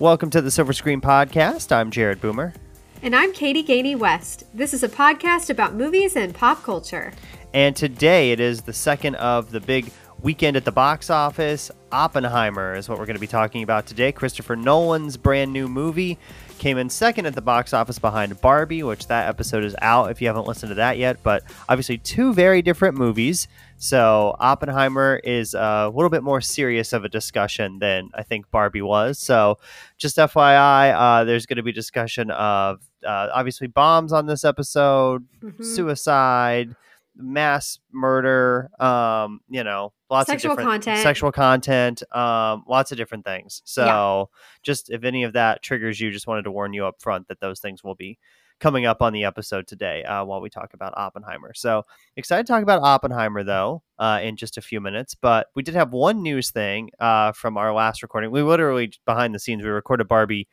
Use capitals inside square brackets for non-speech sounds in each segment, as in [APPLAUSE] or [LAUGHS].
Welcome to the Silver Screen Podcast. I'm Jared Boomer. And I'm Katie Gainey West. This is a podcast about movies and pop culture. And today it is the second of the big weekend at the box office. Oppenheimer is what we're going to be talking about today. Christopher Nolan's brand new movie came in second at the box office behind Barbie, which that episode is out if you haven't listened to that yet. But obviously, two very different movies. So Oppenheimer is a little bit more serious of a discussion than I think Barbie was. So just FYI, uh, there's going to be discussion of uh, obviously bombs on this episode, mm-hmm. suicide mass murder, um, you know, lots sexual of different content. sexual content, um, lots of different things. So yeah. just if any of that triggers you, just wanted to warn you up front that those things will be coming up on the episode today uh, while we talk about Oppenheimer. So excited to talk about Oppenheimer though uh, in just a few minutes. But we did have one news thing uh, from our last recording. We literally behind the scenes we recorded Barbie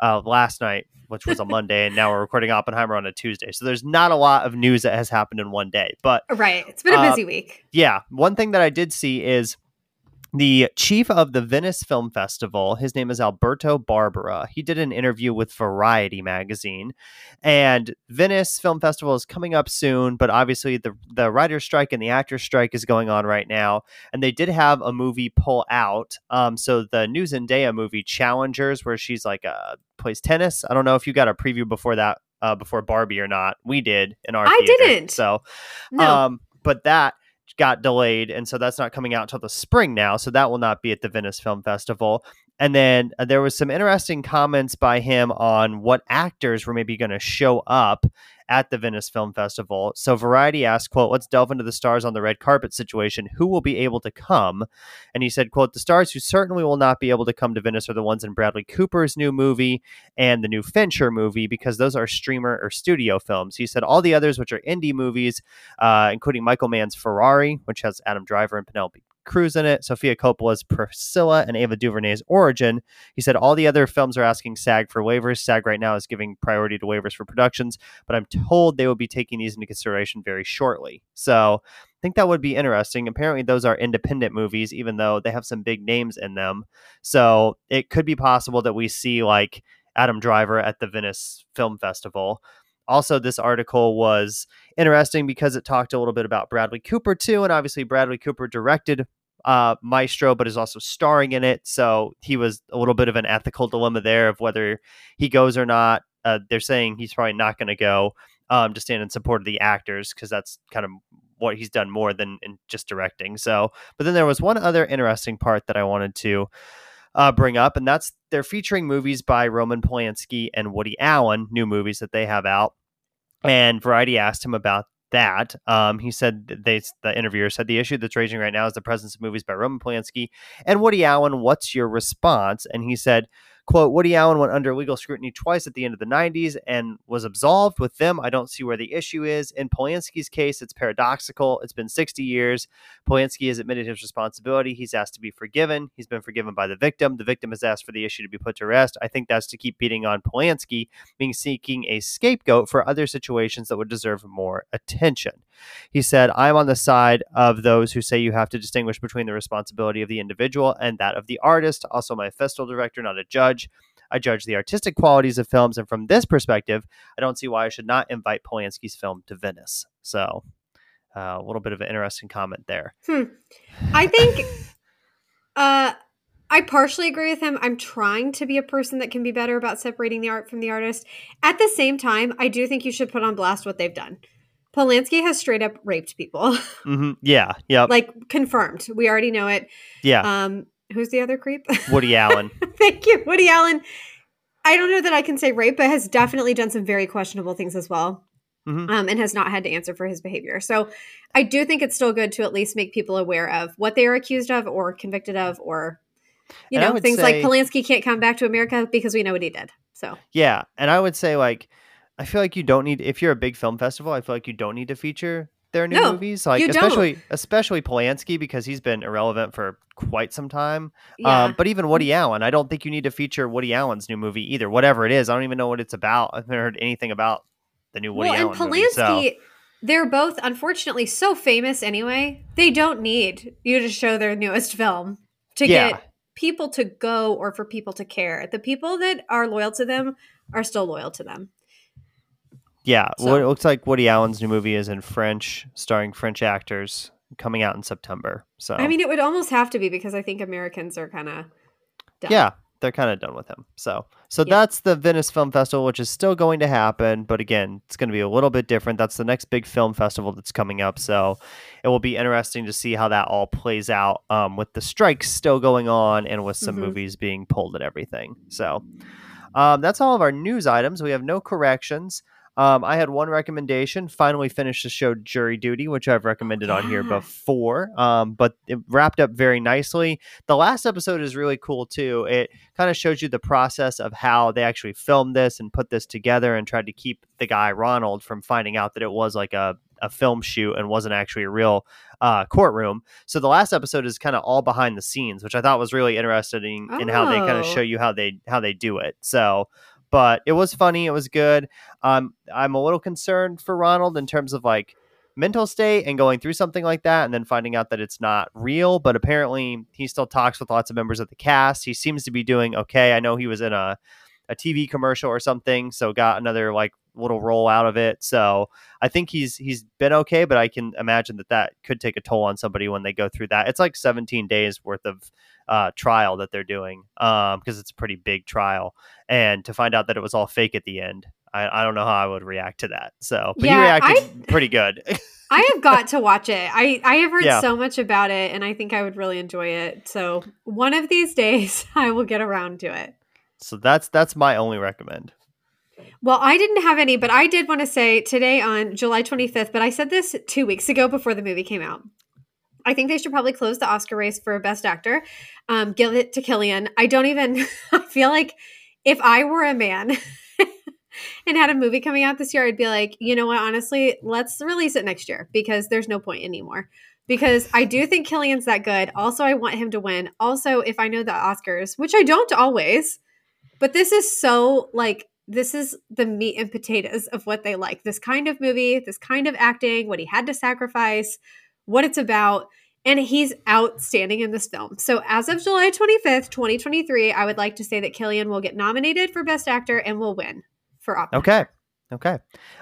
uh, last night, which was a [LAUGHS] Monday, and now we're recording Oppenheimer on a Tuesday. So there's not a lot of news that has happened in one day. But right, it's been a busy uh, week. Yeah, one thing that I did see is the chief of the Venice Film Festival, his name is Alberto Barbera. He did an interview with Variety magazine. And Venice Film Festival is coming up soon, but obviously the the writer's strike and the actor's strike is going on right now. And they did have a movie pull out. Um, so the new Zendaya movie Challengers, where she's like uh plays tennis. I don't know if you got a preview before that, uh, before Barbie or not. We did in our I theater. didn't. So no. um, but that got delayed, and so that's not coming out until the spring now. So that will not be at the Venice Film Festival. And then uh, there was some interesting comments by him on what actors were maybe going to show up at the Venice Film Festival. So Variety asked, quote, let's delve into the stars on the red carpet situation. Who will be able to come? And he said, quote, the stars who certainly will not be able to come to Venice are the ones in Bradley Cooper's new movie and the new Fincher movie because those are streamer or studio films. He said all the others, which are indie movies, uh, including Michael Mann's Ferrari, which has Adam Driver and Penelope Cruz in it, Sofia Coppola's Priscilla, and Ava DuVernay's Origin. He said all the other films are asking SAG for waivers. SAG right now is giving priority to waivers for productions, but I'm told they will be taking these into consideration very shortly. So I think that would be interesting. Apparently, those are independent movies, even though they have some big names in them. So it could be possible that we see like Adam Driver at the Venice Film Festival also this article was interesting because it talked a little bit about bradley cooper too and obviously bradley cooper directed uh, maestro but is also starring in it so he was a little bit of an ethical dilemma there of whether he goes or not uh, they're saying he's probably not going to go um, to stand in support of the actors because that's kind of what he's done more than just directing so but then there was one other interesting part that i wanted to uh, bring up, and that's they're featuring movies by Roman Polanski and Woody Allen, new movies that they have out. And Variety asked him about that. Um, he said they, the interviewer said the issue that's raging right now is the presence of movies by Roman Polanski and Woody Allen. What's your response? And he said, Quote, Woody Allen went under legal scrutiny twice at the end of the 90s and was absolved. With them, I don't see where the issue is. In Polanski's case, it's paradoxical. It's been 60 years. Polanski has admitted his responsibility. He's asked to be forgiven. He's been forgiven by the victim. The victim has asked for the issue to be put to rest. I think that's to keep beating on Polanski, being seeking a scapegoat for other situations that would deserve more attention. He said, I'm on the side of those who say you have to distinguish between the responsibility of the individual and that of the artist. Also, my festival director, not a judge. I judge the artistic qualities of films, and from this perspective, I don't see why I should not invite Polanski's film to Venice. So, uh, a little bit of an interesting comment there. Hmm. I think [LAUGHS] uh, I partially agree with him. I'm trying to be a person that can be better about separating the art from the artist. At the same time, I do think you should put on blast what they've done. Polanski has straight up raped people. [LAUGHS] Mm-hmm. Yeah. Yeah. like confirmed. We already know it. Yeah. Um, who's the other creep? Woody [LAUGHS] Allen. Thank you, Woody Allen. I don't know that I can say rape, but has definitely done some very questionable things as well. Mm-hmm. Um, and has not had to answer for his behavior. So I do think it's still good to at least make people aware of what they are accused of or convicted of, or you and know things say, like Polanski can't come back to America because we know what he did. So yeah, and I would say like I feel like you don't need if you're a big film festival. I feel like you don't need to feature their new no, movies, like especially don't. especially Polanski because he's been irrelevant for quite some time. Yeah. Um, but even Woody mm-hmm. Allen, I don't think you need to feature Woody Allen's new movie either. Whatever it is, I don't even know what it's about. I've never heard anything about the new Woody well, Allen and Polanski, movie. So. They're both unfortunately so famous anyway. They don't need you to show their newest film to yeah. get people to go or for people to care. The people that are loyal to them are still loyal to them. Yeah, so. well, it looks like Woody Allen's new movie is in French, starring French actors, coming out in September. So I mean, it would almost have to be because I think Americans are kind of yeah, they're kind of done with him. So, so that's the Venice Film Festival, which is still going to happen, but again, it's going to be a little bit different. That's the next big film festival that's coming up. So, it will be interesting to see how that all plays out um, with the strikes still going on and with some mm-hmm. movies being pulled and everything. So, um, that's all of our news items. We have no corrections. Um, I had one recommendation. Finally finished the show Jury Duty, which I've recommended on here before, um, but it wrapped up very nicely. The last episode is really cool too. It kind of shows you the process of how they actually filmed this and put this together and tried to keep the guy Ronald from finding out that it was like a a film shoot and wasn't actually a real uh, courtroom. So the last episode is kind of all behind the scenes, which I thought was really interesting oh. in how they kind of show oh. you how they how they do it. So but it was funny. It was good. Um, I'm a little concerned for Ronald in terms of like mental state and going through something like that and then finding out that it's not real. But apparently, he still talks with lots of members of the cast. He seems to be doing okay. I know he was in a a TV commercial or something, so got another like little roll out of it. So I think he's he's been okay, but I can imagine that that could take a toll on somebody when they go through that. It's like 17 days worth of uh, trial that they're doing because um, it's a pretty big trial, and to find out that it was all fake at the end, I, I don't know how I would react to that. So, but yeah, he reacted I, pretty good. [LAUGHS] I have got to watch it. I I have heard yeah. so much about it, and I think I would really enjoy it. So one of these [LAUGHS] days, I will get around to it. So that's that's my only recommend. Well, I didn't have any, but I did want to say today on July 25th, but I said this two weeks ago before the movie came out. I think they should probably close the Oscar race for Best Actor. Um, give it to Cillian. I don't even, [LAUGHS] I feel like if I were a man [LAUGHS] and had a movie coming out this year, I'd be like, you know what, honestly, let's release it next year because there's no point anymore. Because I do think Cillian's that good. Also, I want him to win. Also, if I know the Oscars, which I don't always, but this is so like this is the meat and potatoes of what they like. This kind of movie, this kind of acting, what he had to sacrifice, what it's about. And he's outstanding in this film. So, as of July 25th, 2023, I would like to say that Cillian will get nominated for Best Actor and will win for Oppenheimer. Okay. Okay.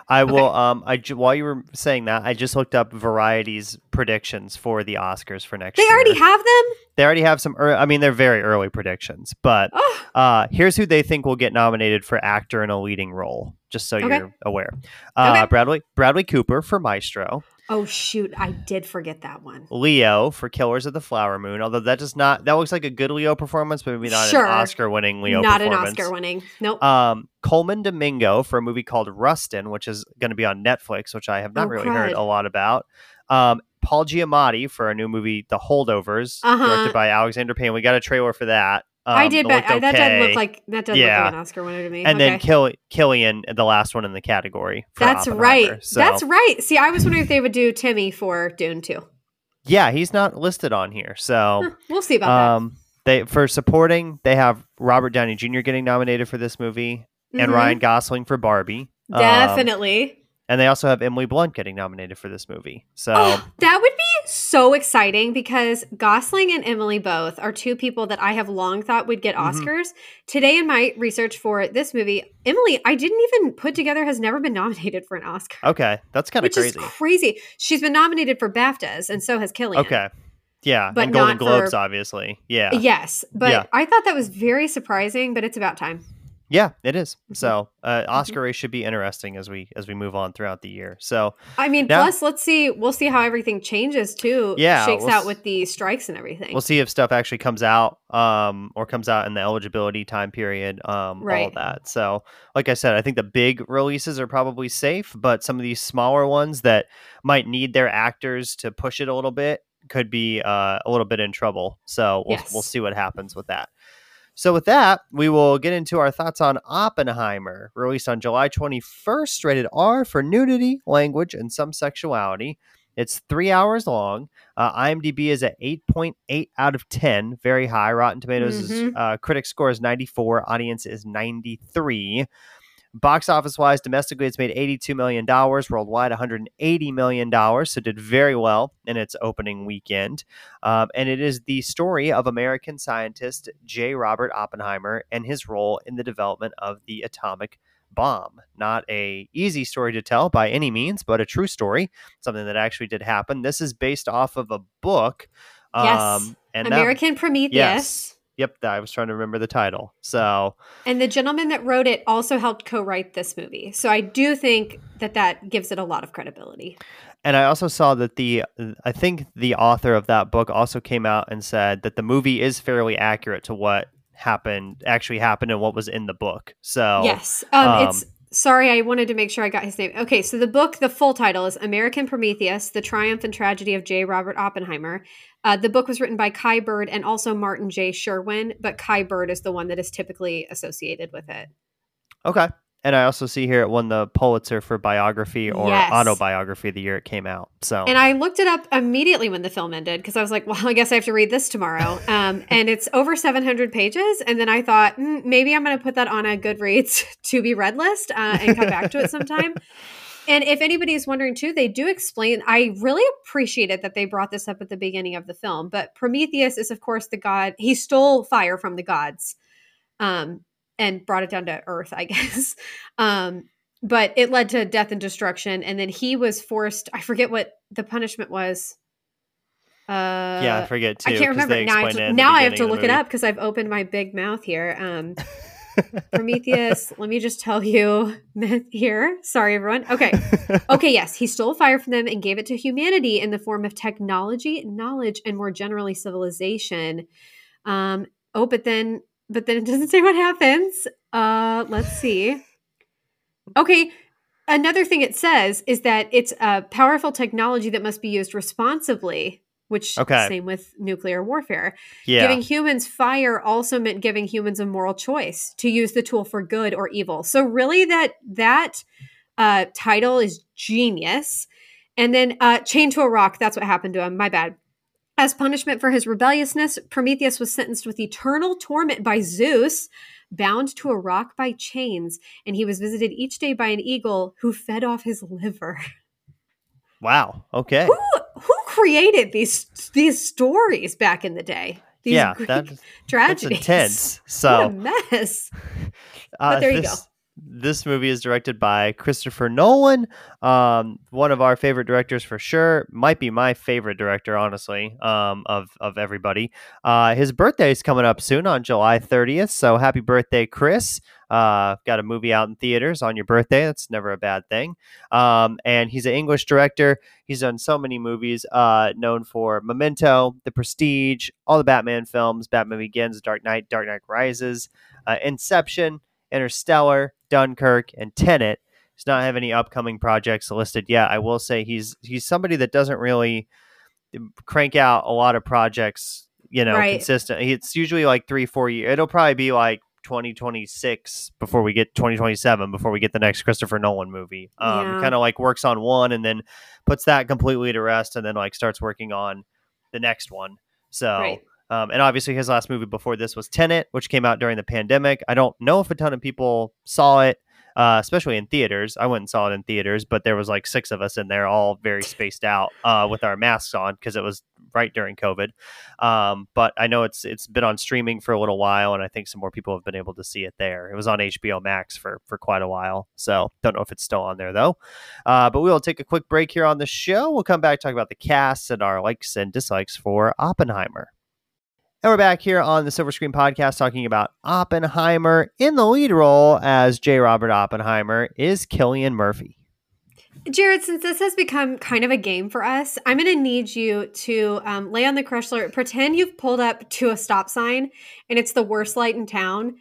I will. Okay. Um. I while you were saying that, I just looked up Variety's predictions for the Oscars for next they year. They already have them. They already have some. Er, I mean, they're very early predictions, but oh. uh, here's who they think will get nominated for actor in a leading role. Just so okay. you're aware. Uh, okay. Bradley Bradley Cooper for Maestro. Oh shoot, I did forget that one. Leo for Killers of the Flower Moon, although that does not that looks like a good Leo performance, but maybe not sure. an Oscar winning Leo not an Oscar winning. Nope. Um Colman Domingo for a movie called Rustin, which is going to be on Netflix, which I have not oh, really heard a lot about. Um Paul Giamatti for a new movie, The Holdovers, uh-huh. directed by Alexander Payne. We got a trailer for that. Um, I did, but okay. that doesn't look like that doesn't yeah. look like an Oscar winner to me. And okay. then Kill, Cillian, the last one in the category. That's right. So. That's right. See, I was wondering if they would do Timmy for Dune too. Yeah, he's not listed on here, so we'll see about that. um, that. They for supporting, they have Robert Downey Jr. getting nominated for this movie, mm-hmm. and Ryan Gosling for Barbie. Um, Definitely. Um, and they also have Emily Blunt getting nominated for this movie. So oh, that would be so exciting because Gosling and Emily both are two people that I have long thought would get mm-hmm. Oscars. Mm-hmm. Today, in my research for this movie, Emily, I didn't even put together, has never been [LAUGHS] nominated for an Oscar. Okay, that's kind of crazy. crazy. She's been nominated for BAFTAs, and so has Cillian. Okay. Yeah, but and Golden Globes, for, obviously. Yeah. Yes, but yeah. I thought that was very surprising. But it's about time. Yeah, it is. Mm-hmm. So uh, mm-hmm. Oscar race should be interesting as we as we move on throughout the year. So I mean, now, plus let's see, we'll see how everything changes too. Yeah, shakes we'll out with the strikes and everything. We'll see if stuff actually comes out, um, or comes out in the eligibility time period, um, right. all of that. So, like I said, I think the big releases are probably safe, but some of these smaller ones that might need their actors to push it a little bit could be uh, a little bit in trouble. So we'll yes. we'll see what happens with that. So, with that, we will get into our thoughts on Oppenheimer, released on July 21st, rated R for nudity, language, and some sexuality. It's three hours long. Uh, IMDb is at 8.8 out of 10, very high. Rotten Tomatoes' mm-hmm. uh, critic score is 94, audience is 93. Box office wise, domestically, it's made $82 million, worldwide, $180 million. So did very well in its opening weekend. Um, and it is the story of American scientist J. Robert Oppenheimer and his role in the development of the atomic bomb. Not a easy story to tell by any means, but a true story, something that actually did happen. This is based off of a book. Yes. Um, and American that, Prometheus. Yes. Yep, I was trying to remember the title. So, and the gentleman that wrote it also helped co-write this movie. So I do think that that gives it a lot of credibility. And I also saw that the I think the author of that book also came out and said that the movie is fairly accurate to what happened actually happened and what was in the book. So yes, um, um, it's sorry, I wanted to make sure I got his name. Okay, so the book, the full title is American Prometheus: The Triumph and Tragedy of J. Robert Oppenheimer. Uh, the book was written by Kai Bird and also Martin J. Sherwin, but Kai Bird is the one that is typically associated with it. Okay. And I also see here it won the Pulitzer for biography or yes. autobiography the year it came out. So, and I looked it up immediately when the film ended because I was like, well, [LAUGHS] I guess I have to read this tomorrow. Um, [LAUGHS] and it's over 700 pages. And then I thought mm, maybe I'm going to put that on a Goodreads [LAUGHS] to be read list uh, and come back to it sometime. And if anybody's wondering too, they do explain. I really appreciate it that they brought this up at the beginning of the film. But Prometheus is, of course, the god. He stole fire from the gods. Um, and brought it down to earth, I [LAUGHS] guess. Um, but it led to death and destruction. And then he was forced, I forget what the punishment was. Uh, yeah, I forget too. I can't remember. Now I have to, now I have to look it up because I've opened my big mouth here. Um, [LAUGHS] Prometheus, let me just tell you [LAUGHS] here. Sorry, everyone. Okay. Okay, yes. He stole fire from them and gave it to humanity in the form of technology, knowledge, and more generally civilization. Um, oh, but then but then it doesn't say what happens. Uh, let's see. Okay, another thing it says is that it's a powerful technology that must be used responsibly. Which okay. same with nuclear warfare. Yeah. Giving humans fire also meant giving humans a moral choice to use the tool for good or evil. So really, that that uh, title is genius. And then uh, chained to a rock. That's what happened to him. My bad. As punishment for his rebelliousness, Prometheus was sentenced with eternal torment by Zeus, bound to a rock by chains, and he was visited each day by an eagle who fed off his liver. [LAUGHS] Wow. Okay. Who who created these these stories back in the day? These yeah, that, tragedies. That's intense. So [LAUGHS] what a mess. [LAUGHS] Uh, but there this, you go this movie is directed by Christopher Nolan, um, one of our favorite directors for sure. Might be my favorite director, honestly, um, of of everybody. Uh, his birthday is coming up soon on July 30th, so happy birthday, Chris! Uh, got a movie out in theaters on your birthday. That's never a bad thing. Um, and he's an English director. He's done so many movies, uh, known for Memento, The Prestige, all the Batman films, Batman Begins, Dark Knight, Dark Knight Rises, uh, Inception. Interstellar, Dunkirk, and Tenet. Does not have any upcoming projects listed yet. I will say he's he's somebody that doesn't really crank out a lot of projects, you know, right. consistent. It's usually like three, four years. It'll probably be like 2026 before we get 2027 before we get the next Christopher Nolan movie. Um, yeah. kind of like works on one and then puts that completely to rest and then like starts working on the next one. So right. Um, and obviously, his last movie before this was Tenet, which came out during the pandemic. I don't know if a ton of people saw it, uh, especially in theaters. I went and saw it in theaters, but there was like six of us in there, all very spaced out uh, with our masks on because it was right during COVID. Um, but I know it's it's been on streaming for a little while, and I think some more people have been able to see it there. It was on HBO Max for for quite a while, so don't know if it's still on there though. Uh, but we will take a quick break here on the show. We'll come back talk about the cast and our likes and dislikes for Oppenheimer. And we're back here on the Silver Screen Podcast talking about Oppenheimer. In the lead role as J. Robert Oppenheimer is Cillian Murphy. Jared, since this has become kind of a game for us, I'm going to need you to um, lay on the crush alert. Pretend you've pulled up to a stop sign and it's the worst light in town,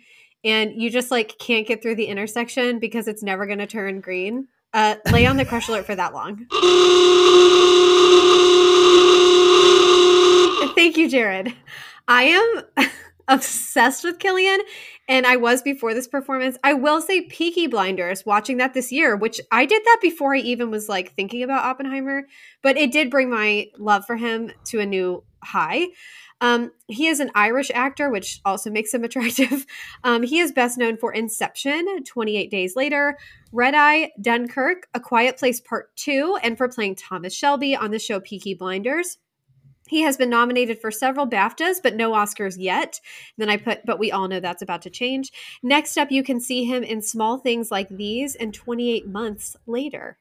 and you just like can't get through the intersection because it's never going to turn green. Uh, lay on the crush alert for that long. [LAUGHS] Thank you, Jared. I am [LAUGHS] obsessed with Cillian, and I was before this performance. I will say Peaky Blinders, watching that this year, which I did that before I even was like thinking about Oppenheimer, but it did bring my love for him to a new high. Um, he is an Irish actor, which also makes him [LAUGHS] attractive. Um, he is best known for Inception, 28 Days Later, Red Eye, Dunkirk, A Quiet Place Part 2, and for playing Thomas Shelby on the show Peaky Blinders. He has been nominated for several BAFTAs, but no Oscars yet. Then I put, but we all know that's about to change. Next up, you can see him in small things like these and 28 months later.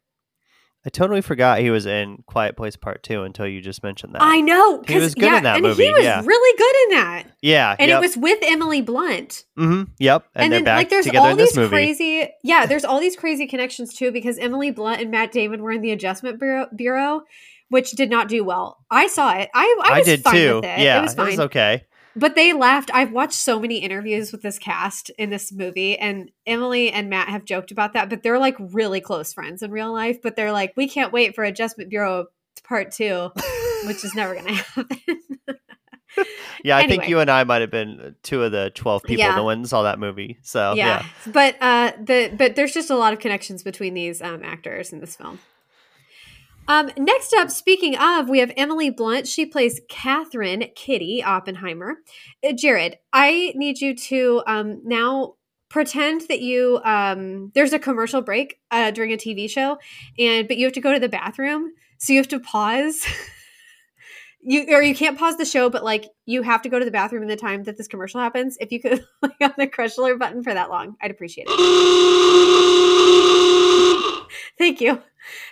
I totally forgot he was in Quiet Place Part Two until you just mentioned that. I know he was good yeah, in that and movie. He was yeah. really good in that. Yeah, and yep. it was with Emily Blunt. Mm-hmm. Yep, and, And, then back like there's all these movie. crazy yeah, there's all these crazy connections too because Emily Blunt and Matt Damon were in the Adjustment Bureau, Bureau which did not do well. I saw it. I I, I was did fine too. with it. Yeah, it was fine. It was okay. But they laughed. I've watched so many interviews with this cast in this movie, and Emily and Matt have joked about that. But they're like really close friends in real life. But they're like, we can't wait for Adjustment Bureau Part Two, which is never going [LAUGHS] to happen. Yeah, I think you and I might have been two of the twelve people Yeah. that went and saw that movie. So yeah. yeah, but uh, the but there's just a lot of connections between these um, actors in this film. Um, next up, speaking of, we have Emily Blunt. She plays Catherine Kitty Oppenheimer. Uh, Jared, I need you to um, now pretend that you um, there's a commercial break uh, during a TV show, and but you have to go to the bathroom, so you have to pause. [LAUGHS] You or you can't pause the show, but like you have to go to the bathroom in the time that this commercial happens. If you could [LAUGHS] click on the crush alert button for that long, I'd appreciate it. [GASPS] Thank you.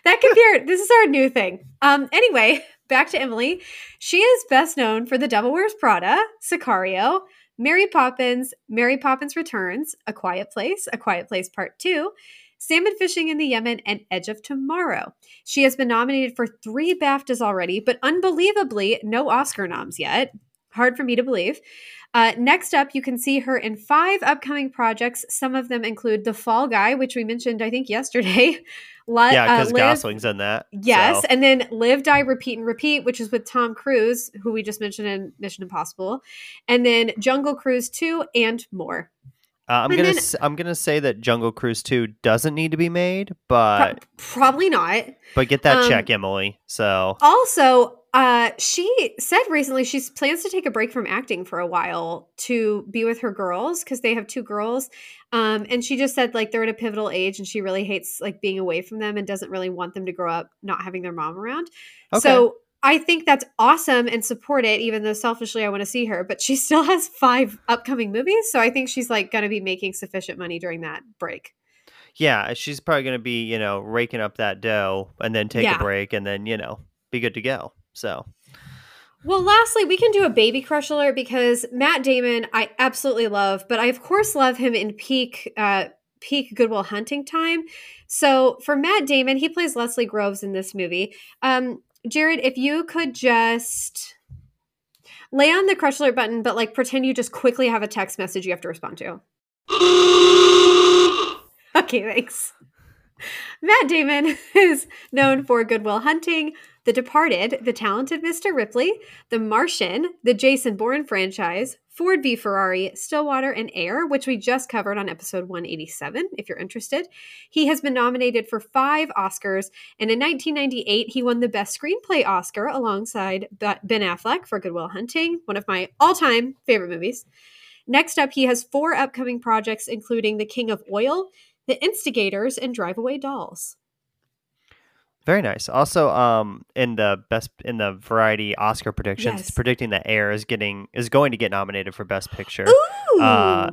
That could be our, this is our new thing. Um, anyway, back to Emily. She is best known for The Devil Wears Prada, Sicario, Mary Poppins, Mary Poppins Returns, A Quiet Place, A Quiet Place Part 2, Salmon Fishing in the Yemen, and Edge of Tomorrow. She has been nominated for three BAFTAs already, but unbelievably, no Oscar noms yet. Hard for me to believe. Uh, next up, you can see her in five upcoming projects. Some of them include The Fall Guy, which we mentioned, I think, yesterday. [LAUGHS] Li- yeah, uh, because Live- Gosling's in that. Yes, so. and then Live, Die, Repeat, and Repeat, which is with Tom Cruise, who we just mentioned in Mission Impossible, and then Jungle Cruise 2 and more. Uh, I'm and gonna then- s- I'm gonna say that Jungle Cruise Two doesn't need to be made, Pro- but probably not. but get that um, check, Emily. So Also, uh, she said recently she plans to take a break from acting for a while to be with her girls because they have two girls. Um, and she just said like they're at a pivotal age and she really hates like being away from them and doesn't really want them to grow up not having their mom around. okay. So I think that's awesome and support it, even though selfishly I want to see her. But she [LAUGHS] still has five upcoming movies. So I think she's like going to be making sufficient money during that break. yeah, she's probably gonna be you know raking up that dough and then take Yeah. a break and then you know be good to go. So Well, lastly, we can do a baby crush alert because Matt Damon, I absolutely love, but I of course love him in peak uh peak Good Will Hunting time. So for Matt Damon, he plays Leslie Groves in this movie. Um, Jared, if you could just lay on the crush alert button, but like pretend you just quickly have a text message you have to respond to. [GASPS] Okay, thanks. Matt Damon [LAUGHS] is known for Good Will Hunting, The Departed, The Talented Mr. Ripley, The Martian, the Jason Bourne franchise, Ford v Ferrari, Stillwater, and Air, which we just covered on episode 187, if you're interested. He has been nominated for five Oscars, and in 1998, he won the Best Screenplay Oscar alongside Ben Affleck for Good Will Hunting, one of my all time favorite movies. Next up, he has four upcoming projects, including The King of Oil, The Instigators, and Drive Away Dolls. very nice. Also, um, in the best in the variety Oscar predictions, it's Yes. predicting that Air is getting is going to get nominated for Best Picture. Ooh! Uh,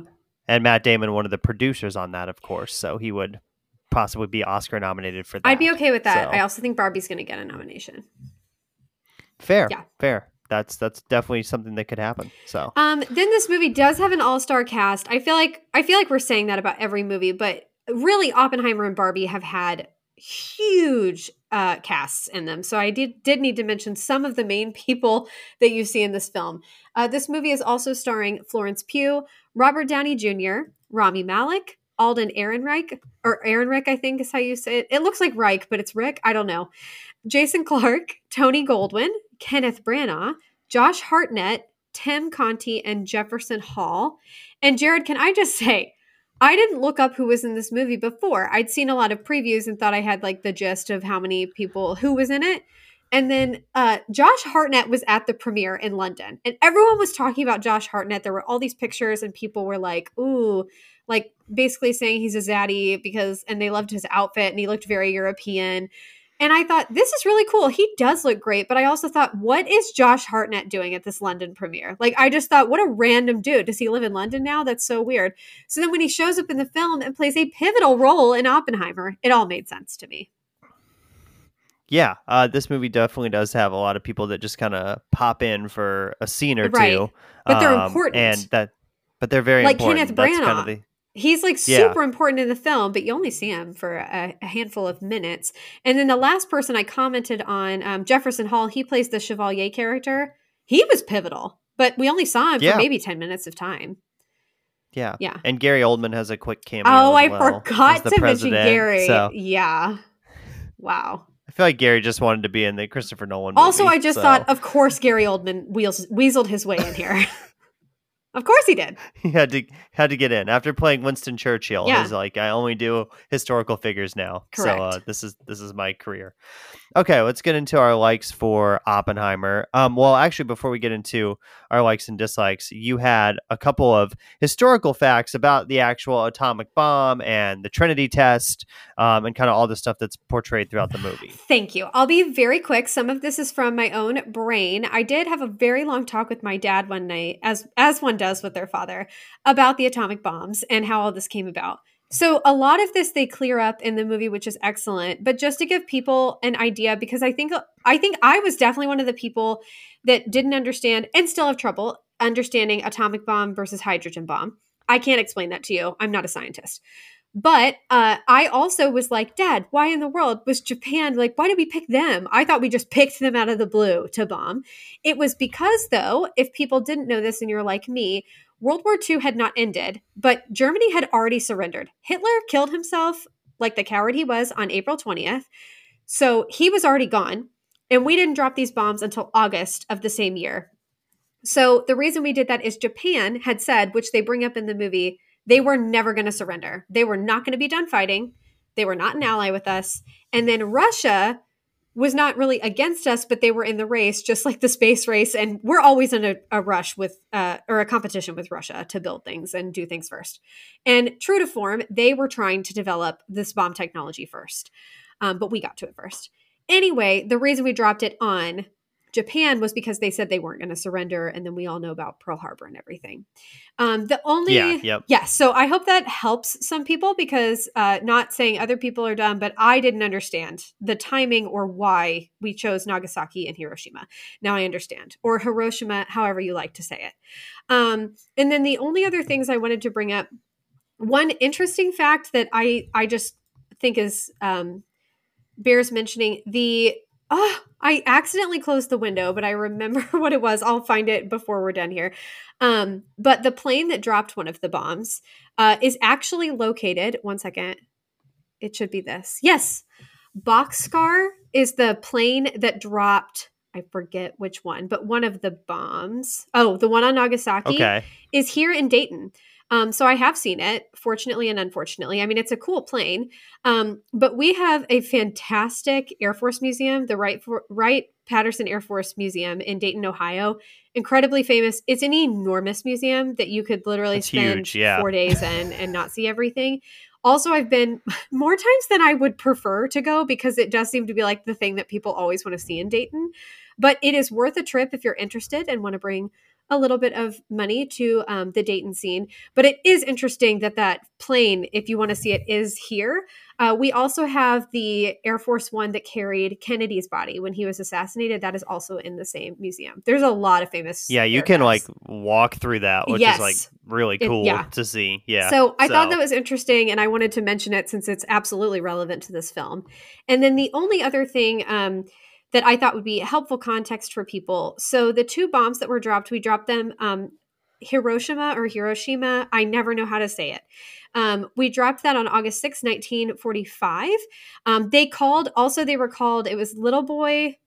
and Matt Damon, one of the producers on that, of course, so he would possibly be Oscar nominated for that. I'd be okay with that. so- I also think Barbie's going to get a nomination. Fair, Yeah. fair. That's that's definitely something that could happen. So Um, then this movie does have an all-star cast. I feel like I feel like we're saying that about every movie, but really Oppenheimer and Barbie have had huge uh, casts in them. So I did did need to mention some of the main [LAUGHS] people that you see in this film. Uh, this movie is also starring Florence Pugh, Robert Downey Jr., Rami Malek, Alden Ehrenreich, or Ehrenreich, I think is how you say it. It looks like Reich, but it's Rick. I don't know. Jason Clarke, Tony Goldwyn, Kenneth Branagh, Josh Hartnett, Tim Conti, and Jefferson Hall. And Jared, can I just [LAUGHS] say, I didn't look up who was in this movie before. I'd seen a lot of previews and thought I had like the gist of how many people who was in it. And then uh, Josh Hartnett was at the premiere in London, and everyone was talking about Josh Hartnett. There were all these pictures, and people were like, "Ooh." Like basically saying he's a zaddy because, and they loved his outfit and he looked very European. And I thought, this is really cool. He does look great. But I also thought, what is Josh Hartnett doing at this London premiere? Like, I just thought, what a random dude. Does he live in London now? That's so weird. So then when he shows up in the film and plays a pivotal role in Oppenheimer, it all made sense to me yeah, uh, this movie definitely does have a lot of people that just kind of pop in for a scene or right. two, but they're um, important, and that, but they're very like important. Kenneth Branagh. Kind of the, He's like super yeah. important in the film, but you only see him for a, a, handful of minutes. And then the last person I commented on, um, Jefferson Hall, he plays the Chevalier character. He was pivotal, but we only saw him yeah. for maybe 10 minutes of time. Yeah. Yeah. And Gary Oldman has a quick cameo. Oh, I well forgot to mention Gary. So. Yeah. Wow. I feel like Gary just wanted to be in the Christopher Nolan movie, Also, I just so. thought, of course, Gary Oldman wheels, weaseled his way in here. [LAUGHS] Of course he did. [LAUGHS] He had to had to get in after playing Winston Churchill. Yeah. He's like, I only do historical figures now. Correct. So uh, this is this is my career. Okay, let's get into our likes for Oppenheimer. Um, well, actually, before we get into our likes and dislikes, you had a couple of historical facts about the actual atomic bomb and the Trinity test, um, and kind of all the stuff that's portrayed throughout the movie. [SIGHS] Thank you. I'll be very quick. Some of this is from my own brain. I did have a very long talk with my dad one night, as as one does with their father, about the atomic bombs and how all this came about. So a lot of this they clear up in the movie, which is excellent. But just to give people an idea, because I think I think I was definitely one of the people that didn't understand and still have trouble understanding atomic bomb versus hydrogen bomb. I can't explain that to you. I'm not a scientist. But uh, I also was like, Dad, why in the world was Japan like, why did we pick them? I thought we just picked them out of the blue to bomb. It was because, though, if people didn't know this and you're like me, World War II had not ended, but Germany had already surrendered. Hitler killed himself like the coward he was on April 20th. So he was already gone. And we didn't drop these bombs until August of the same year. So the reason we did that is Japan had said, which they bring up in the movie, they were never going to surrender. They were not going to be done fighting. They were not an ally with us. And then Russia was not really against us, but they were in the race, just like the space race. And we're always in a, a rush with, uh, or a competition with Russia to build things and do things first. And true to form, they were trying to develop this bomb technology first, um, but we got to it first. Anyway, the reason we dropped it on Japan was because they said they weren't going to surrender, and then we all know about Pearl Harbor and everything. Um, the only, yeah, yep. yeah. So I hope that helps some people because uh, not saying other people are dumb, but I didn't understand the timing or why we chose Nagasaki and Hiroshima. Now I understand, or Hiroshima, however you like to say it. Um, and then the only other things I wanted to bring up, one interesting fact that I I just think is um, bears mentioning the oh, I accidentally closed the window, but I remember [LAUGHS] what it was. I'll find it before we're done here. Um, but the plane that dropped one of the bombs uh, is actually located. One second. It should be this. Yes. Bockscar is the plane that dropped. I forget which one, but one of the bombs. Oh, the one on Nagasaki okay. is here in Dayton. Um, so I have seen it, fortunately and unfortunately. I mean, it's a cool plane. Um, but we have a fantastic Air Force Museum, the Wright, Wright Patterson Air Force Museum in Dayton, Ohio. Incredibly famous. It's an enormous museum that you could literally That's spend huge, yeah. four days in and not see everything. Also, I've been [LAUGHS] more times than I would prefer to go because it does seem to be like the thing that people always want to see in Dayton. But it is worth a trip if you're interested and want to bring a little bit of money to um, the Dayton scene. But it is interesting that that plane, if you want to see it, is here. Uh, we also have the Air Force One that carried Kennedy's body when he was assassinated. That is also in the same museum. There's a lot of famous. Yeah, you can like walk through that, which yes. is like really cool it, yeah. to see. Yeah. So I so. thought that was interesting, and I wanted to mention it since it's absolutely relevant to this film. And then the only other thing. Um, that I thought would be helpful context for people. So the two bombs that were dropped, we dropped them um, Hiroshima or Hiroshima. I never know how to say it. Um, we dropped that on August 6, 1945. Um, they called, also, they were called, it was Little Boy.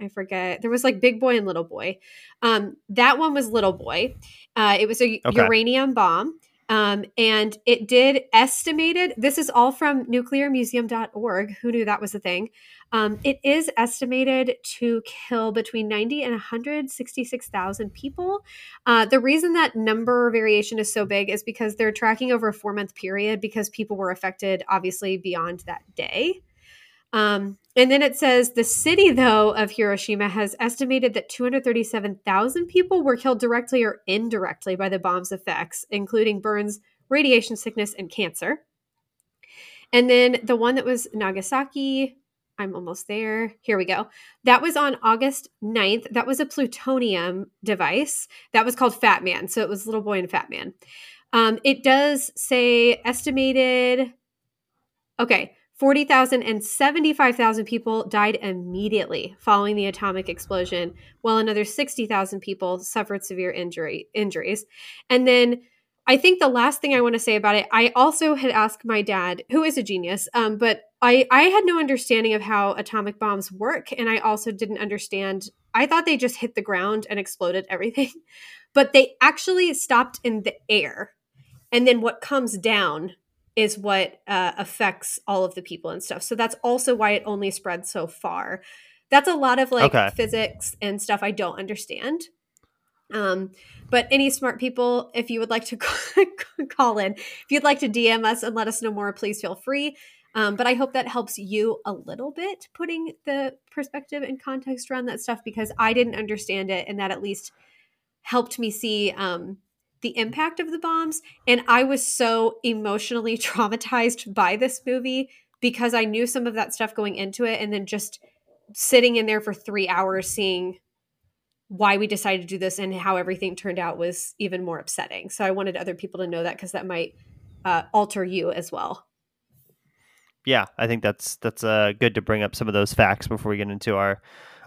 I forget. There was like Big Boy and Little Boy. Um, that one was Little Boy. Uh, it was a okay. uranium bomb. Um, and it did estimated, this is all from nuclearmuseum.org. Who knew that was a thing? Um, it is estimated to kill between 90 and 166,000 people. Uh, the reason that number variation is so big is because they're tracking over a four month period because people were affected, obviously, beyond that day. Um, and then it says the city, though, of Hiroshima has estimated that 237,000 people were killed directly or indirectly by the bomb's effects, including burns, radiation sickness, and cancer. And then the one that was Nagasaki, I'm almost there. Here we go. That was on August 9th. That was a plutonium device that was called Fat Man. So it was Little Boy and Fat Man. Um, it does say estimated. Okay. 40,000 and 75,000 people died immediately following the atomic explosion, while another 60,000 people suffered severe injury injuries. And then I think the last thing I want to say about it, I also had asked my dad, who is a genius, um, but I, I had no understanding of how atomic bombs work. And I also didn't understand, I thought they just hit the ground and exploded everything, [LAUGHS] but they actually stopped in the air. And then what comes down is what uh, affects all of the people and stuff. So that's also why it only spreads so far. That's a lot of like okay. physics and stuff I don't understand. Um, but any smart people, if you would like to [LAUGHS] call in, if you'd like to DM us and let us know more, please feel free. Um, but I hope that helps you a little bit putting the perspective and context around that stuff because I didn't understand it, and that at least helped me see um, the impact of the bombs. And I was so emotionally [LAUGHS] traumatized by this movie because I knew some of that stuff going into it. And then just sitting in there for three hours seeing why we decided to do this and how everything turned out was even more upsetting. So I wanted other people to know that because that might uh, alter you as well. Yeah, I think that's that's uh, good to bring up some of those facts before we get into our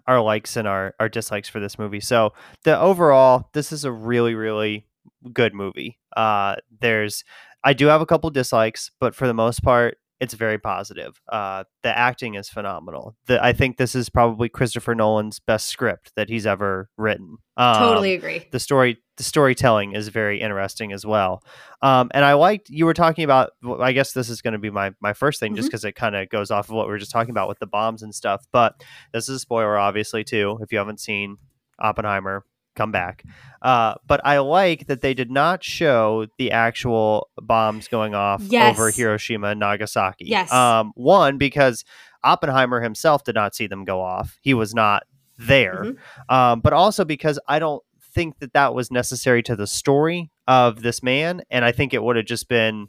our likes and our our dislikes for this movie. So the overall, this is a really really good movie. Uh, there's, I do have a couple dislikes, but for the most part, it's very positive. Uh, the acting is phenomenal. The, I think this is probably Christopher Nolan's best script that he's ever written. Um, totally agree. The story, the storytelling is very interesting as well. Um, and I liked you were talking about. I guess this is going to be my my first thing, mm-hmm. just because it kind of goes off of what we were just talking about with the bombs and stuff. But this is a spoiler, obviously, too. If you haven't seen Oppenheimer, come back. Uh, but I like that they did not show the actual bombs going off yes. over Hiroshima and Nagasaki. Yes. Um, one, because Oppenheimer himself did not see them go off. He was not there. Mm-hmm. Um, but also because I don't think that that was necessary to the story of this man. And I think it would have just been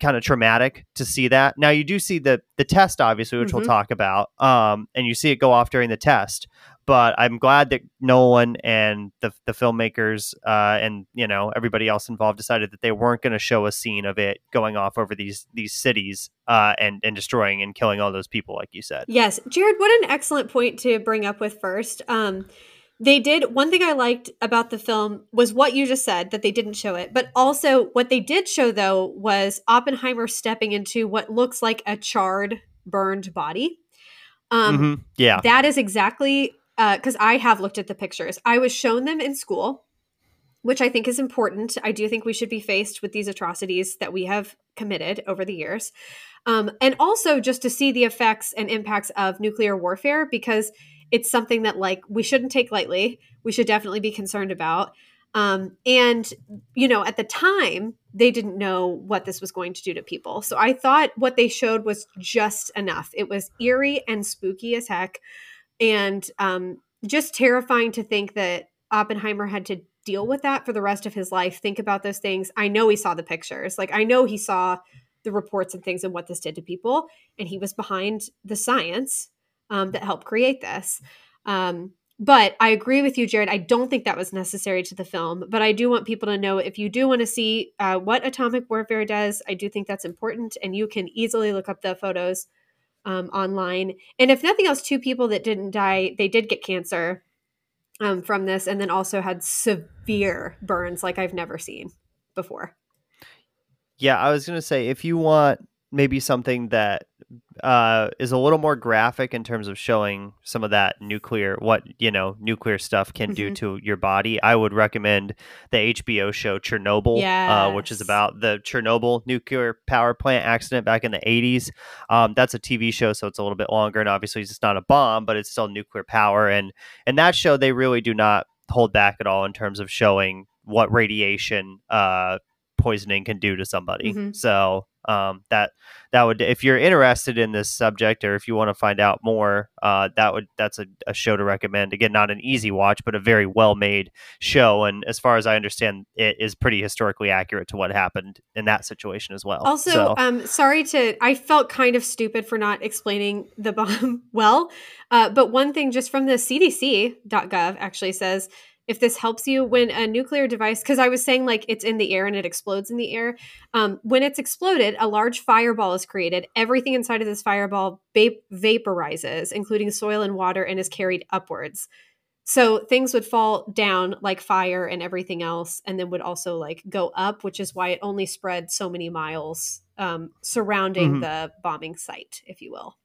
kind of traumatic to see that. Now you do see the the test, obviously, which mm-hmm. we'll talk about, um, and you see it go off during the test. But I'm glad that Nolan and the the filmmakers uh, and you know everybody else involved decided that they weren't going to show a scene of it going off over these these cities uh, and and destroying and killing all those people, like you said. Yes, Jared, what an excellent point to bring up with first. Um, they did one thing I liked about the film was what you just said that they didn't show it, but also what they did show though was Oppenheimer stepping into what looks like a charred, burned body. Um, mm-hmm. Yeah, that is exactly because uh, I have looked at the pictures. I was shown them in school, which I think is important. I do think we should be faced with these atrocities that we have committed over the years. Um, and also just to see the effects and impacts of nuclear warfare because it's something that like we shouldn't take lightly. We should definitely be concerned about. Um, and you know, at the time, they didn't know what this was going to do to people. So I thought what they showed was just enough. It was eerie and spooky as heck, and um, just terrifying to think that Oppenheimer had to deal with that for the rest of his life. Think about those things. I know he saw the pictures. Like I know he saw the reports and things and what this did to people, and he was behind the science um, that helped create this. Um, but I agree with you, Jared. I don't think that was necessary to the film. But I do want people to know if you do want to see uh, what atomic warfare does, I do think that's important. And you can easily look up the photos um, online. And if nothing else, two people that didn't die, they did get cancer um, from this and then also had severe burns like I've never seen before. Yeah, I was going to say if you want maybe something that uh, is a little more graphic in terms of showing some of that nuclear, what you know, nuclear stuff can mm-hmm. do to your body. I would recommend the HBO show Chernobyl, yes. uh, which is about the Chernobyl nuclear power plant accident back in the '80s. Um, that's a TV show, so it's a little bit longer, and obviously it's not a bomb, but it's still nuclear power. And and that show, they really do not hold back at all in terms of showing what radiation uh, poisoning can do to somebody. Mm-hmm. So um, that that would if you're interested in this subject or if you want to find out more, uh, that would that's a, a, show to recommend. Again, not an easy watch, but a very well made show. And as far as I understand, it is pretty historically accurate to what happened in that situation as well. Also, so. um, sorry to I felt kind of stupid for not explaining the bomb [LAUGHS] well, uh, but one thing just from the CDC.gov actually says if this helps you when a nuclear device because i was saying like it's in the air and it explodes in the air um, when it's exploded a large fireball is created. Everything inside of this fireball va- vaporizes including soil and water and is carried upwards. So things would fall down like fire and everything else and then would also like go up which is why it only spread so many miles um, surrounding mm-hmm. the bombing site if you will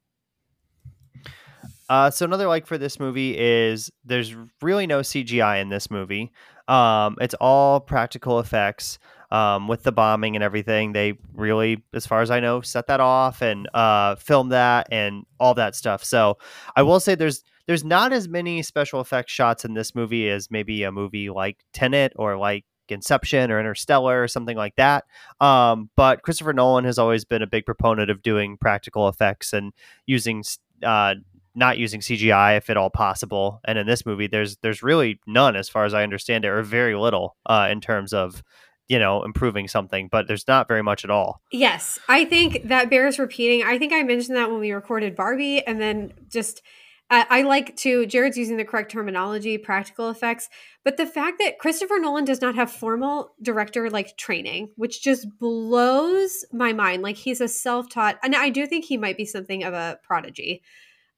uh, so another like for this movie is there's really no CGI in this movie. Um, it's all practical effects. Um, with the bombing and everything, they really, as far as I know, set that off and uh, filmed that and all that stuff. So I will say there's there's not as many special effects shots in this movie as maybe a movie like Tenet or like Inception or Interstellar or something like that. Um, but Christopher Nolan has always been a big proponent of doing practical effects and using uh, not using CGI if at all possible. And in this movie, there's there's really none, as far as I understand it, or very little uh, in terms of you know improving something. But there's not very much at all. Yes, I think that bears repeating. I think I mentioned that when we recorded Barbie, and then just. I like to, Jared's using the correct terminology, practical effects, but the fact that Christopher Nolan does not have formal director like training, which just blows my mind. Like he's a self taught, and I do think he might be something of a prodigy.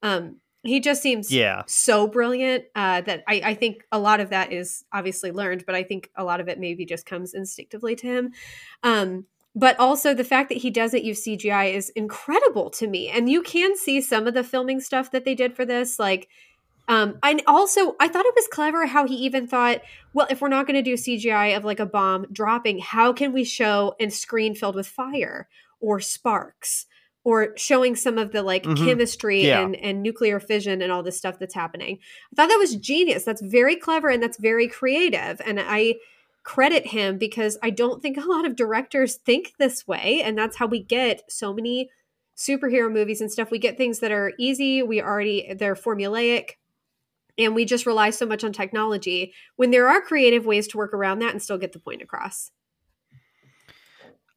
Um, he just seems yeah. so brilliant uh, that I, I, think a lot of that is obviously learned, but I think a lot of it maybe just comes instinctively to him. Um, but also the fact that he doesn't use CGI is incredible to me. And you can see some of the filming stuff that they did for this, like. Um, and also, I thought it was clever how he even thought, well, if we're not going to do CGI of like a bomb dropping, how can we show a screen filled with fire or sparks or showing some of the like mm-hmm. chemistry yeah. and, and nuclear fission and all this stuff that's happening. I thought that was genius. That's very clever and that's very creative. And I credit him because I don't think [LAUGHS] a lot of directors think this way. And that's how we get so many superhero movies and stuff. We get things that are easy, we already, they're formulaic. And we just rely so much on technology when there are creative ways to work around that and still get the point across.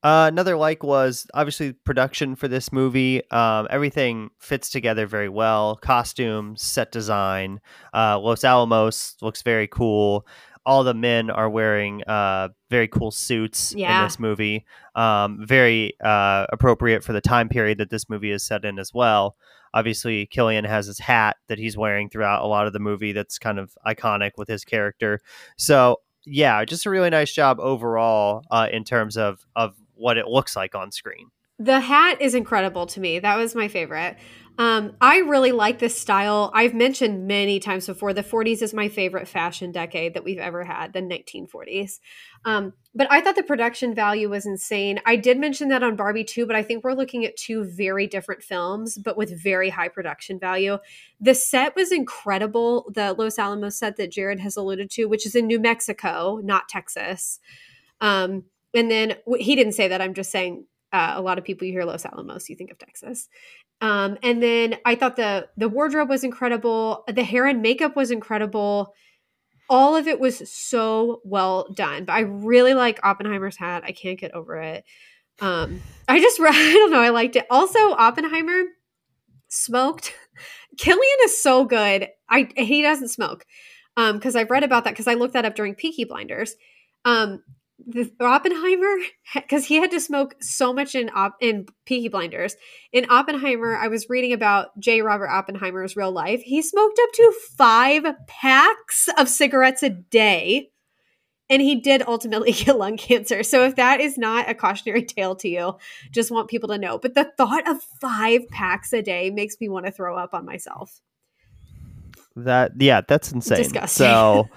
Uh, another like was obviously production for this movie. Um, everything fits together very well. Costumes, set design. Uh, Los Alamos looks very cool. All the men are wearing uh, very cool suits yeah. in this movie. Um, very uh, appropriate for the time period that this movie is set in as well. Obviously, Cillian has his hat that he's wearing throughout a lot of the movie that's kind of iconic with his character. So yeah, just a really nice job overall uh, in terms of of what it looks like on screen. The hat is incredible to me. That was my favorite. Um, I really like this style. I've mentioned many times before the 40s is my favorite fashion decade that we've ever had, the 1940s. Um, but I thought the production value was insane. I did mention that on Barbie too, but I think we're looking at two very different films, but with very high production value. The set was incredible. The Los Alamos set that Jared has alluded to, which is in New Mexico, not Texas. Um, and then he didn't say that. I'm just saying uh, a lot of people you hear Los Alamos, you think of Texas. Um, and then I thought the the wardrobe was incredible. The hair and makeup was incredible. All of it was so well done. But I really like Oppenheimer's hat. I can't get over it. Um, I just [LAUGHS] I don't know. I liked it. Also, Oppenheimer smoked. Cillian is so good. I he doesn't smoke because um, I've read about that because I looked that up during Peaky Blinders. Um, the Oppenheimer [LAUGHS] because he had to smoke so much in op- in Peaky Blinders. In Oppenheimer, I was reading about J. Robert Oppenheimer's real life. He smoked up to five packs of cigarettes a day, and he did ultimately [LAUGHS] get lung cancer. So if that is not a cautionary [LAUGHS] tale to you, just want people to know. But the thought of five packs a day makes me want to throw up on myself. That yeah, that's insane. Disgusting. So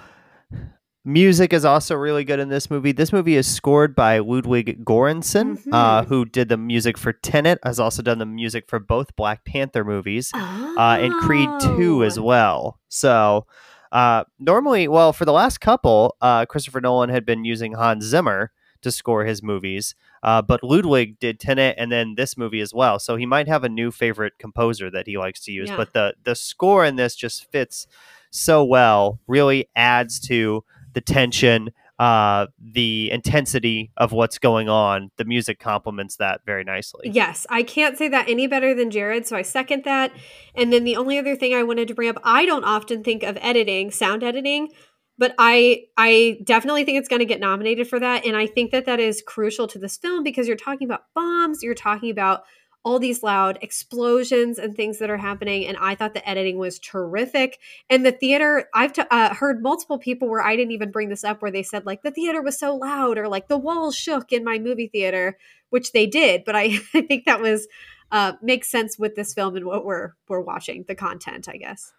music is also really good in this movie. This movie is scored by Ludwig Göransson, Mhm. uh, who did the music for Tenet, has also done the music for both Black Panther movies, uh, and Creed 2 as Oh. well. So uh, normally, well, for the last couple, uh, Christopher Nolan had been using Hans Zimmer to score his movies, uh, but Ludwig did Tenet and then this movie as well. So he might have a new favorite composer that he likes to use. Yeah. But the the score in this just fits so well. Really adds to the tension, uh, the intensity of what's going on. The music complements that very nicely. Yes, I can't say that any better than Jared, so I second that. And then the only other thing I wanted to bring up, I don't often think of editing, sound editing, but I I definitely think it's going to get nominated for that and I think that that is crucial to this film because you're talking about bombs, you're talking about all these loud explosions and things that are happening and I thought the editing was terrific. And the theater, I've t- uh, heard multiple people where I didn't even bring this up where they said like the theater was so loud or like the walls shook in my movie theater which they did. But I, [LAUGHS] I think that was uh, makes sense with this film and what we're we're watching, the content, I guess.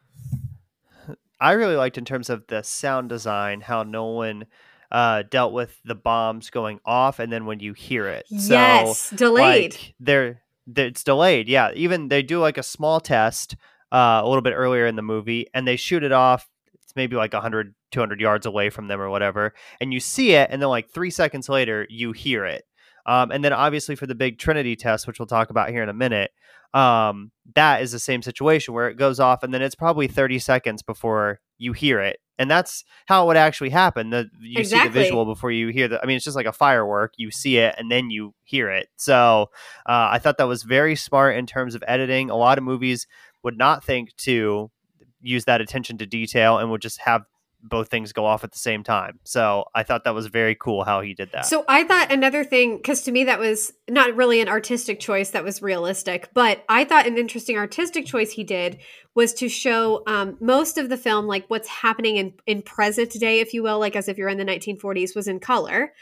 I really liked in terms of the sound design how Nolan uh, dealt with the bombs going off and then when you hear it. So, yes, delayed. Like, they're- it's delayed. Yeah, even they do like a small test uh, a little bit earlier in the movie, and they shoot it off. It's maybe like 100, 200 yards away from them or whatever, and you see it, and then like three seconds later, you hear it. Um, and then obviously for the big Trinity test, which we'll talk about here in a minute, um, that is the same situation where it goes off, and then it's probably 30 seconds before you hear it. And that's how it would actually happen. The you see the visual before you hear the. I mean, it's just like a firework. You see it and then you hear it. So uh, I thought that was very smart in terms of editing. A lot of movies would not think to use that attention to detail and would just have both things go off at the same time. So I thought that was very cool how he did that. So I thought another thing, because to me that was not really an artistic choice, that was realistic. But I thought an interesting artistic choice he did was to show um, most of the film, like what's happening in in present day, if you will, like as if you're in the 1940s, was in color.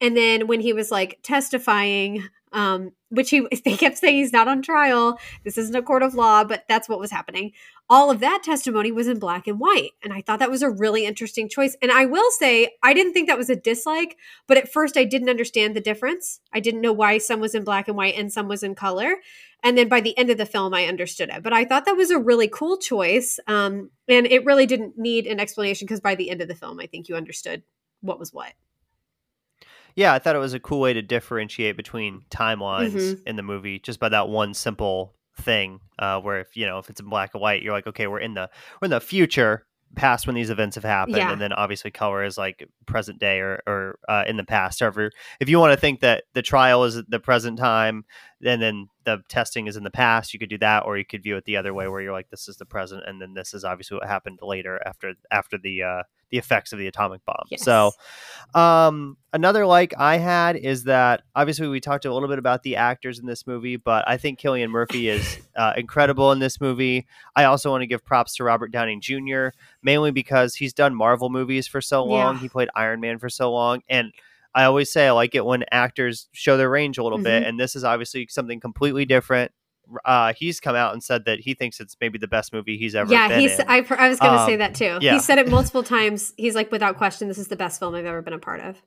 And then when he was like testifying, um, which he [LAUGHS] they kept saying he's not on trial, this isn't a court of law, but that's what was happening. All of that testimony was in black and white, and I thought that was a really interesting choice. And I will say, I didn't think that was a dislike, but at first I didn't understand the difference. I didn't know why some was in black and white and some was in color. And then by the end of the film, I understood it. But I thought that was a really cool choice, um, and it really didn't need an explanation because by the end of the film, I think you understood what was what. Yeah, I thought it was a cool way to differentiate between timelines Mhm. in the movie just by that one simple thing. Uh, where if you know if it's in black and white, you're like, okay, we're in the we're in the future, past when these events have happened, Yeah. and then obviously color is like present day or or uh, in the past. However, if you want to think that the trial is the present time, and then the testing is in the past, you could do that, or you could view it the other way, where you're like, this is the present, and then this is obviously what happened later after after the uh, the effects of the atomic bomb. Yes. So. Um, another like I had is that obviously we talked a little bit about the actors in this movie, but I think Cillian Murphy is [LAUGHS] uh, incredible in this movie. I also want to give props to Robert Downey Jr. mainly because he's done Marvel movies for so long. Yeah. He played Iron Man for so long, and I always say I like it when actors show their range a little bit, and this is obviously something completely different. Uh, he's come out and said that he thinks it's maybe the best movie he's ever yeah, he's. I, I was going to say Um, that too. yeah. He said it multiple times. He's like, without question, this is the best film I've ever been a part of.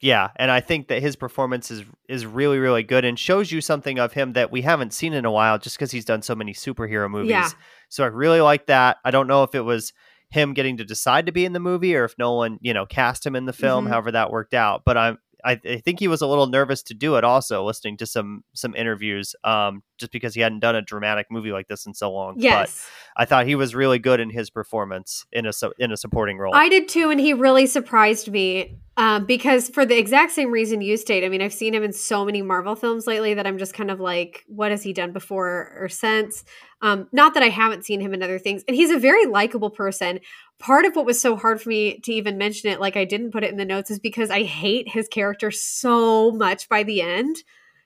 Yeah, and I think that his performance is is really really good and shows you something of him that we haven't seen in a while just because he's done so many superhero movies. Yeah. So I really like that. I don't know if it was him getting to decide to be in the movie or if no one, you know, cast him in the film, Mhm. however that worked out. But I'm I, I think he was a little nervous to do it also listening to some some interviews um just because he hadn't done a dramatic movie like this in so long. Yes, But I thought he was really good in his performance in a in a supporting role. I did too, and he really surprised me um, because for the exact same reason you state. I mean, I've seen him in so many Marvel films lately that I'm just kind of like, what has he done before or since? Um, not that I haven't seen him in other things, and he's a very likable person. Part of what was so hard for me to even mention it, like I didn't put it in the notes, is because I hate his character so much by the end.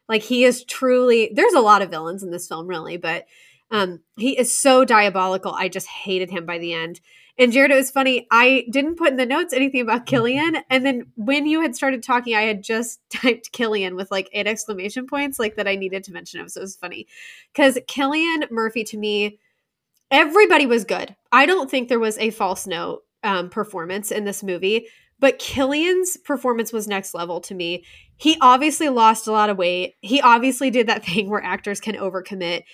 Like he is truly. There's a lot of villains in this film, really, but um, he is so diabolical. I just hated him by the end. And Jared, it was funny. I didn't put in the notes anything about Cillian. And then when you had started talking, I had just [LAUGHS] typed Cillian with like eight exclamation points, like that I needed to mention him. So it was funny. Because Cillian Murphy to me, everybody was good. I don't think there was a false note um, performance in this movie. But Cillian's performance was next level to me. He obviously lost a lot of weight. He obviously did that [LAUGHS] thing where actors can overcommit.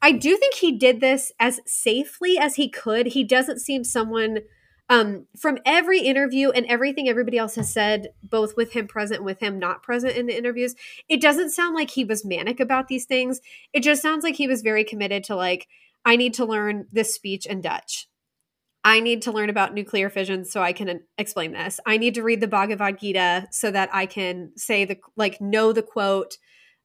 I do think he did this as safely as he could. He doesn't seem someone um, from every interview and everything everybody else has said, both with him present and with him not present in the interviews, it doesn't sound like he was manic about these things. It just sounds like he was very committed to like, I need to learn this speech in Dutch. I need to learn about nuclear fission so I can uh, explain this. I need to read the Bhagavad Gita so that I can say the like know the quote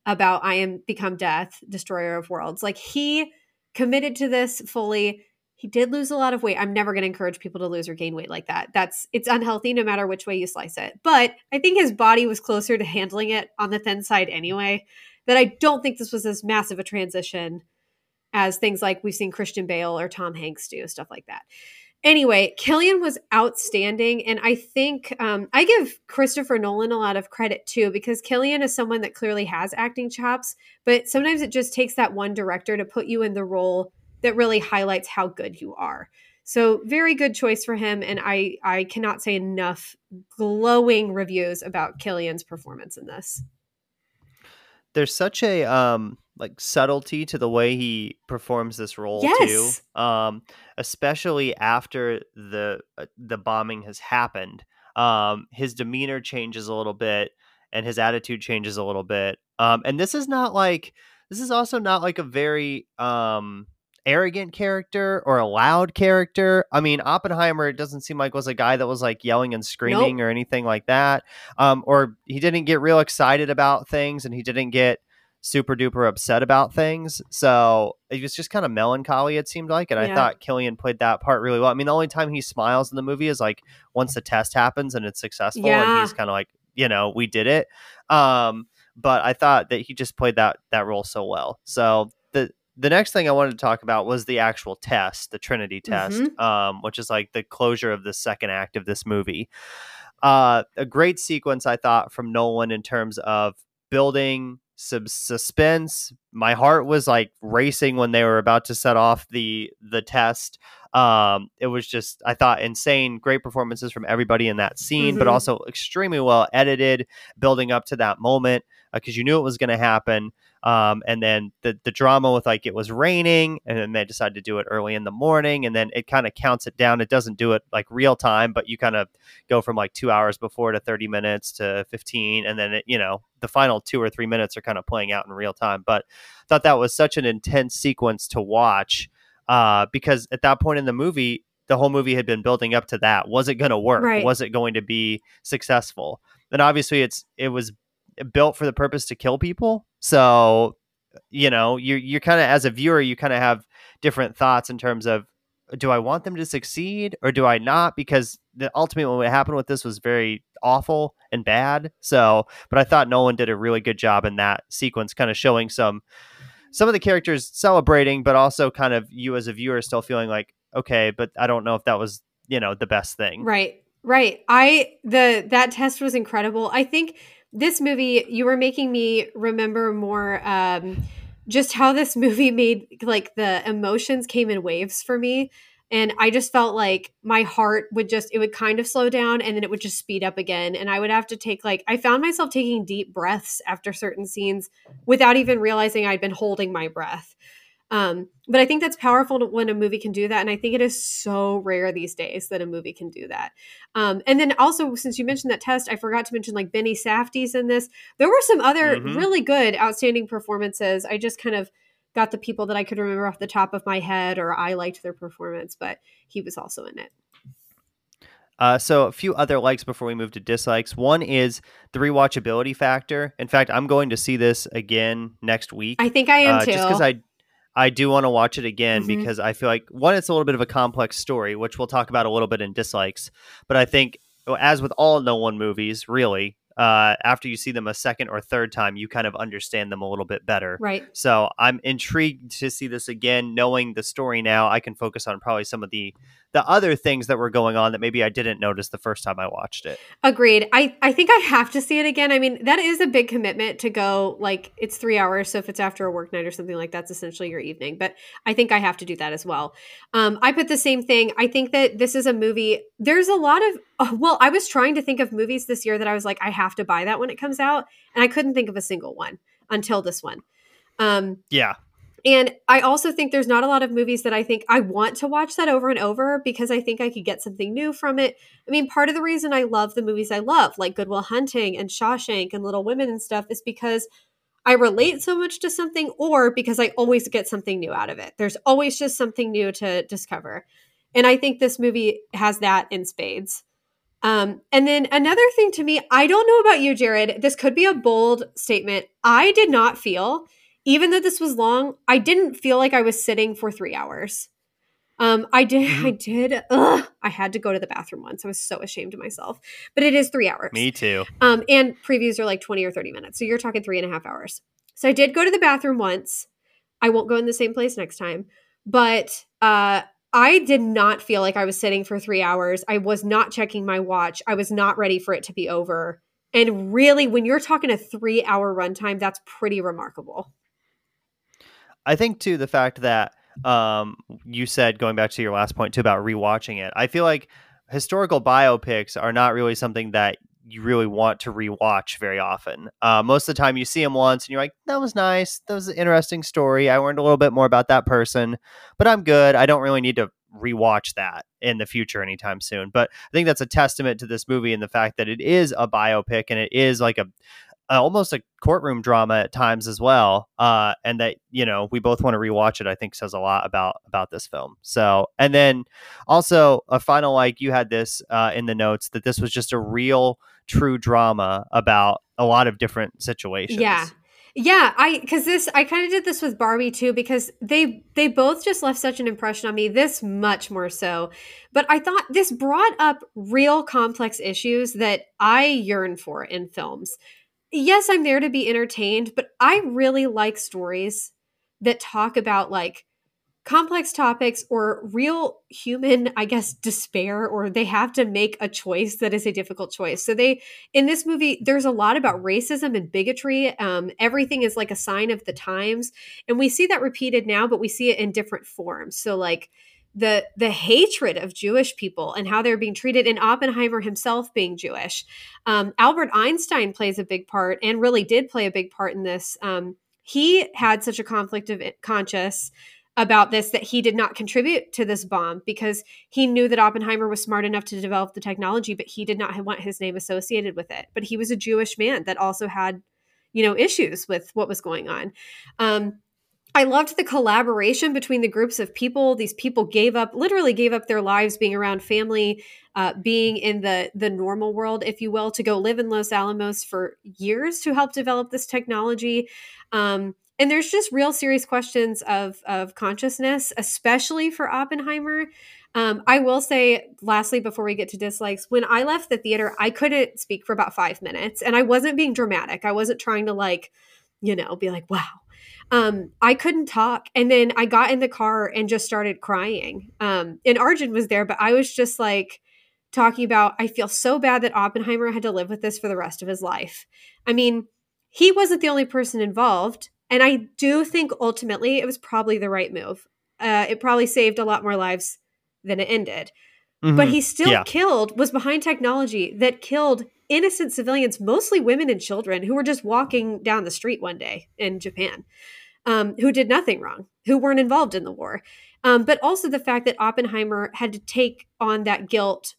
about I am become death, destroyer of worlds. Like he committed to this fully. He did lose a lot of weight. I'm never going to encourage people to lose or gain weight like that. That's it's unhealthy no matter which way you slice it. But I think his body was closer to handling it on the thin side anyway. That I don't think this was as massive a transition as things like we've seen Christian Bale or Tom Hanks do, stuff like that. Anyway, Cillian was outstanding. And I think um, I give Christopher Nolan a lot of credit too, because Cillian is someone that clearly has acting chops, but sometimes it just takes that one director to put you in the role that really highlights how good you are. So very good choice for him. And I, I cannot say enough glowing reviews about Cillian's performance in this. There's such a um like subtlety to the way he performs this role yes. too. Um, especially after the uh, the bombing has happened. Um, his demeanor changes a little bit and his attitude changes a little bit. Um, and this is not like this is also not like a very um arrogant character or a loud character. I mean, Oppenheimer it doesn't seem like was a guy that was like yelling and screaming nope. or anything like that. Um, or he didn't get real excited about things and he didn't get super duper upset about things. So it was just kind of melancholy, it seemed like. And yeah. I thought Cillian played that part really well. I mean, the only time he smiles in the movie is like once the test happens and it's successful yeah. and he's kind of like, you know, we did it. Um, but I thought that he just played that that role so well. So the the next thing I wanted to talk about was the actual test, the Trinity test, mm-hmm. um, which is like the closure of the second act of this movie. Uh, a great sequence, I thought, from Nolan in terms of building some suspense. My heart was like racing when they were about to set off the the test. Um, it was just I thought insane, great performances from everybody in that scene, mm-hmm. but also extremely well edited, building up to that moment because uh, you knew it was going to happen. Um, and then the the drama with like it was raining, and then they decided to do it early in the morning, and then it kind of counts it down. It doesn't do it like real time, but you kind of go from like two hours before to thirty minutes to fifteen, and then it, you know the final two or three minutes are kind of playing out in real time. But I thought that was such an intense sequence to watch uh, because at that point in the movie, the whole movie had been building up to that. Was it going to work? Right. Was it going to be successful? And obviously, it's it was built for the purpose to kill people. So, you know, you you're kind of as a viewer, you kind of have different thoughts in terms of do I want them to succeed or do I not? Because the, ultimately, what happened with this was very awful and bad. So, but I thought Nolan did a really good job in that sequence, kind of showing some some of the characters celebrating, but also kind of you as a viewer still feeling like, okay, but I don't know if that was you know the best thing. Right, right. I the that test was incredible. I think this movie, you were making me remember more um, just how this movie made like the emotions came in waves for me. And I just felt like my heart would just, it would kind of slow down and then it would just speed up again. And I would have to take, like, I found myself taking deep breaths after certain scenes without even realizing I'd been holding my breath. Um, but I think that's powerful when a movie can do that. And I think it is so rare these days that a movie can do that. Um, and then also, since you mentioned that test, I forgot to mention like Benny Safdie's in this. There were some other mm-hmm. really good, outstanding performances. I just kind of got the people that I could remember off the top of my head or I liked their performance, but he was also in it. Uh, so a few other likes before we move to dislikes. One is the rewatchability factor. In fact, I'm going to see this again next week. I think I am uh, too. Just because I I do want to watch it again mm-hmm. because I feel like one, it's a little bit of a complex story, which we'll talk about a little bit in dislikes. But I think, as with all Nolan movies, really, uh, after you see them a second or third time, you kind of understand them a little bit better. Right. So I'm intrigued to see this again. Knowing the story now, I can focus on probably some of the the other things that were going on that maybe I didn't notice the first time I watched it. Agreed. I, I think I have to see it again. I mean, that is a big commitment to go like it's three hours. So if it's after a work night or something like that's essentially your evening. But I think I have to do that as well. Um, I put the same thing. I think that this is a movie. There's a lot of uh, well, I was trying to think of movies this year that I was like, I have to buy that when it comes out, and I couldn't think of a single one until this one. Um, yeah. And I also think there's not a lot of movies that I think I want to watch that over and over because I think I could get something new from it. I mean, part of the reason I love the movies I love, like Good Will Hunting and Shawshank and Little Women and stuff, is because I relate so much to something or because I always get something new out of it. There's always just something new to discover. And I think this movie has that in spades. Um, and then another thing to me, I don't know about you, Jared. This could be a bold statement. I did not feel, even though this was long, I didn't feel like I was sitting for three hours. Um, I did, mm-hmm. [LAUGHS] I did. Ugh, I had to go to the bathroom once. I was so ashamed of myself. But it is three hours. Me too. Um, and previews are like twenty or thirty minutes, so you're talking three and a half hours. So I did go to the bathroom once. I won't go in the same place next time. But uh, I did not feel like I was sitting for three hours. I was not checking my watch. I was not ready for it to be over. And really, when you're talking a three hour runtime, that's pretty remarkable. I think, too, the fact that um, you said, going back to your last point, too, about rewatching it, I feel like historical biopics are not really something that you really want to rewatch very often. Uh, most of the time, you see them once and you're like, that was nice. That was an interesting story. I learned a little bit more about that person, but I'm good. I don't really need to rewatch that in the future anytime soon. But I think that's a testament to this movie and the fact that it is a biopic and it is like a, almost a courtroom drama at times as well. Uh, and that you know we both want to rewatch it. I think says a lot about about this film. So and then also a final like you had this uh, in the notes that this was just a real true drama about a lot of different situations. Yeah. Yeah, I because this I kind of did this with Barbie too because they they both just left such an impression on me. This much more so, but I thought this brought up real complex issues that I yearn for in films. Yes, I'm there to be entertained, but I really like stories that talk about like complex topics or real human i guess despair or they have to make a choice that is a difficult choice. So they in this movie there's a lot about racism and bigotry. Um, everything is like a sign of the times and we see that repeated now but we see it in different forms. So like the the hatred of Jewish people and how they're being treated, and Oppenheimer himself being Jewish. Um, Albert Einstein plays a big part, and really did play a big part in this. Um, he had such a conflict of conscience about this that he did not contribute to this bomb because he knew that Oppenheimer was smart enough to develop the technology, but he did not want his name associated with it. But he was a Jewish man that also had, you know, issues with what was going on. Um, I loved the collaboration between the groups of people. These people gave up, literally gave up their lives being around family, uh, being in the the normal world, if you will, to go live in Los Alamos for years to help develop this technology. Um, and there's just real serious questions of of consciousness especially for oppenheimer um, i will say lastly before we get to dislikes when i left the theater i couldn't speak for about five minutes and i wasn't being dramatic i wasn't trying to like you know be like wow um, I couldn't talk. And then I got in the car and just started crying. Um, and Arjun was there, but I was just like talking about, I feel so bad that Oppenheimer had to live with this for the rest of his life. I mean, he wasn't the only person involved. And I do think ultimately it was probably the right move. Uh, it probably saved a lot more lives than it ended. Mm-hmm. But he still yeah. killed, was behind technology that killed innocent civilians, mostly women and children, who were just walking down the street one day in Japan, um, who did nothing wrong, who weren't involved in the war. Um, but also the fact that Oppenheimer had to take on that guilt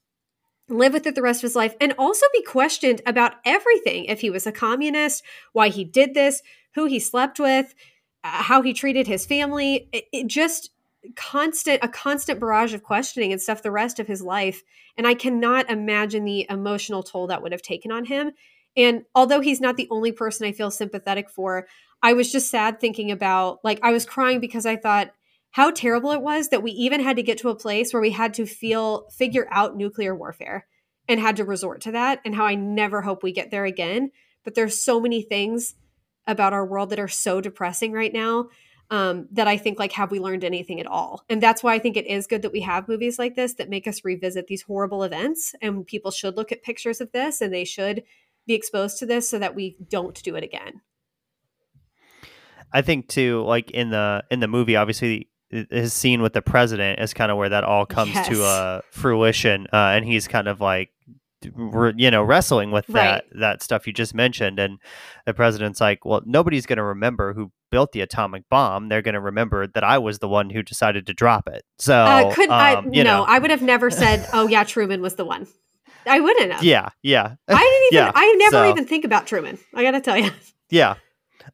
live with it the rest of his life and also be questioned about everything if he was a communist why he did this who he slept with, uh, how he treated his family. It, it just constant a constant barrage of questioning and stuff the rest of his life and i cannot imagine the emotional toll that would have taken on him and although he's not the only person i feel sympathetic for i was just sad thinking about like i was crying because i thought how terrible it was that we even had to get to a place where we had to feel figure out nuclear warfare and had to resort to that and how i never hope we get there again but there's so many things about our world that are so depressing right now. Um, that I think like have we learned anything at all? And that's why I think it is good that we have movies like this that make us revisit these horrible events. And people should look at pictures of this and they should be exposed to this so that we don't do it again. I think too, like in the in the movie, obviously his scene with the president is kind of where that all comes yes. to uh, fruition, uh, and he's kind of like you know wrestling with that right. that stuff you just mentioned and the president's like well nobody's going to remember who built the atomic bomb they're going to remember that i was the one who decided to drop it. So uh, could um, i you know, i would have never said [LAUGHS] oh yeah truman was the one. I wouldn't have. Yeah yeah. I didn't [LAUGHS] even yeah, i never so. even think about truman i gotta tell you yeah.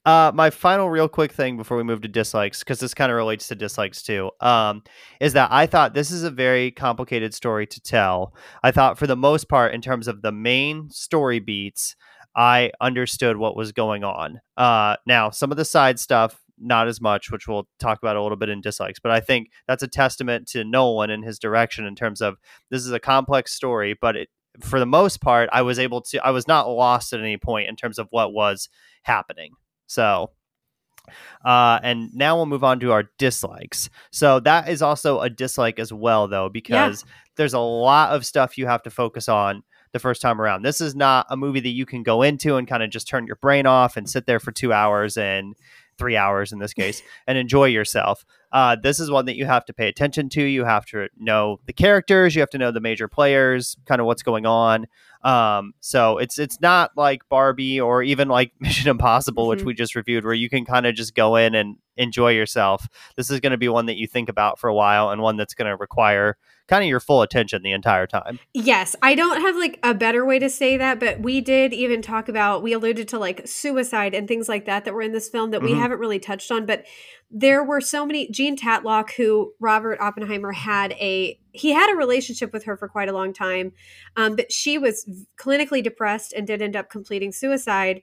Uh, my final real quick thing before we move to dislikes, because this kind of relates to dislikes too, um, is that I thought this is a very complicated story to tell. I thought for the most part, in terms of the main story beats, I understood what was going on. Uh, now, some of the side stuff, not as much, which we'll talk about a little bit in dislikes, but I think that's a testament to Nolan and his direction in terms of this is a complex story, but it, for the most part, I was able to, I was not lost at any point in terms of what was happening. So, uh, and now we'll move on to our dislikes. So that is also a dislike as well, though, because yeah. there's a lot of stuff you have to focus on the first time around. This is not a movie that you can go into and kind of just turn your brain off and sit there for two hours and three hours in this [LAUGHS] case and enjoy yourself. Uh, this is one that you have to pay attention to. You have to know the characters. You have to know the major players, kind of what's going on. Um, so it's it's not like Barbie or even like [LAUGHS] Mission Impossible, mm-hmm. which we just reviewed, where you can kind of just go in and enjoy yourself. This is going to be one that you think about for a while and one that's going to require kind of your full attention the entire time. Yes, I don't have like a better way to say that, but we did even talk about we alluded to like suicide and things like that that were in this film that mm-hmm. we haven't really touched on, but there were so many Jean Tatlock who Robert Oppenheimer had a he had a relationship with her for quite a long time, um, but she was clinically depressed and did end up completing suicide.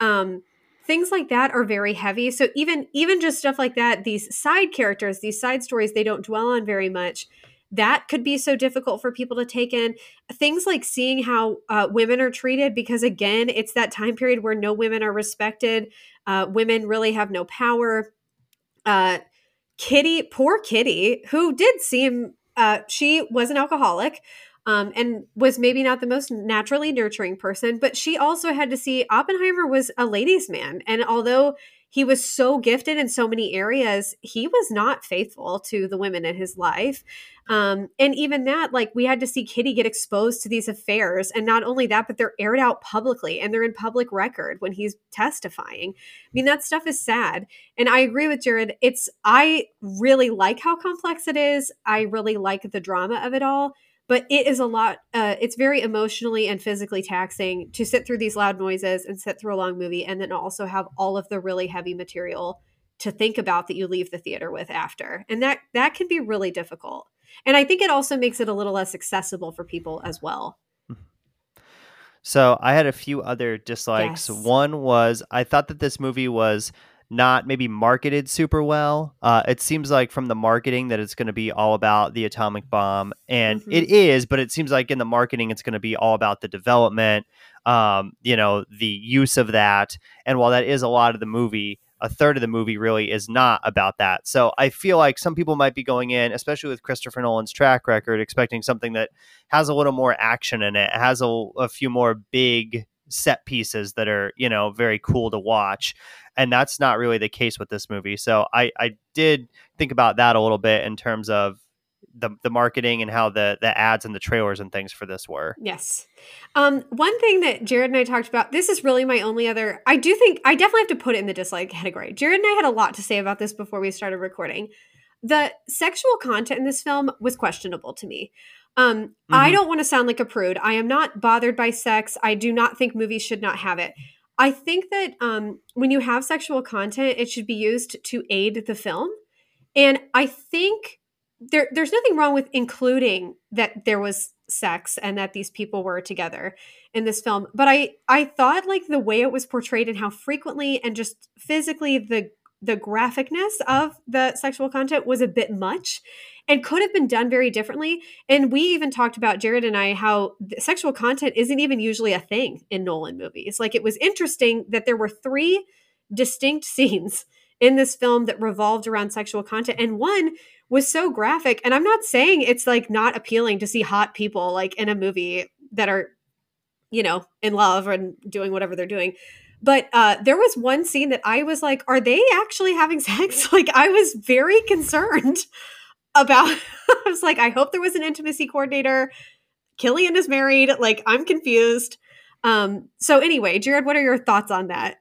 Um, things like that are very heavy. So even even just stuff like that, these side characters, these side stories, they don't dwell on very much that could be so difficult for people to take in. Things like seeing how uh, women are treated because again it's that time period where no women are respected uh, women really have no power. Uh, kitty poor kitty who did seem uh, she was an alcoholic um, and was maybe not the most naturally nurturing person but she also had to see oppenheimer was a ladies man and although he was so gifted in so many areas. He was not faithful to the women in his life. Um, and even that like we had to see kitty get exposed to these affairs and not only that but they're aired out publicly and they're in public record when he's testifying. I mean that stuff is sad. And i agree with jared. It's i really like how complex it is. I really like the drama of it all but it is a lot uh, it's very emotionally and physically taxing to sit through these loud noises and sit through a long movie and then also have all of the really heavy material to think about that you leave the theater with after. And that that can be really difficult. And i think it also makes it a little less accessible for people as well. So i had a few other dislikes. Yes. one was i thought that this movie was not maybe marketed super well. Uh, it seems like from the marketing that it's going to be all about the atomic bomb, and mm-hmm. it is. But it seems like in the marketing, it's going to be all about the development, um, you know, the use of that. And while that is a lot of the movie, a third of the movie really is not about that. So I feel like some people might be going in, especially with Christopher Nolan's track record, expecting something that has a little more action in it, has a, a few more big set pieces that are you know very cool to watch and that's not really the case with this movie. So i i did think about that a little bit in terms of the, the marketing and how the the ads and the trailers and things for this were. Yes. Um one thing that jared and i talked about this is really my only other i do think i definitely have to put it in the dislike category. Jared and i had a lot to say about this before we started recording. The sexual content in this film was questionable to me um, mm-hmm. I don't want to sound like a prude. I am not bothered by sex. I do not think movies should not have it. I think that um, when you have sexual content, it should be used to aid the film. And I think there, there's nothing wrong with including that there was sex and that these people were together in this film. But I, I thought like the way it was portrayed and how frequently and just physically the the graphicness of the sexual content was a bit much and could have been done very differently. And we even talked about Jared and I how sexual content isn't even usually a thing in Nolan movies. Like it was interesting that there were three distinct [LAUGHS] scenes in this film that revolved around sexual content. And one was so graphic. And I'm not saying it's like not appealing to see hot people like in a movie that are, you know, in love and doing whatever they're doing. But uh, there was one scene that I was like, are they actually having [LAUGHS] sex? like, I was very concerned about, [LAUGHS] I was like, I hope there was an intimacy coordinator. Cillian is married. Like, I'm confused. Um, so anyway, Jared, what are your thoughts on that?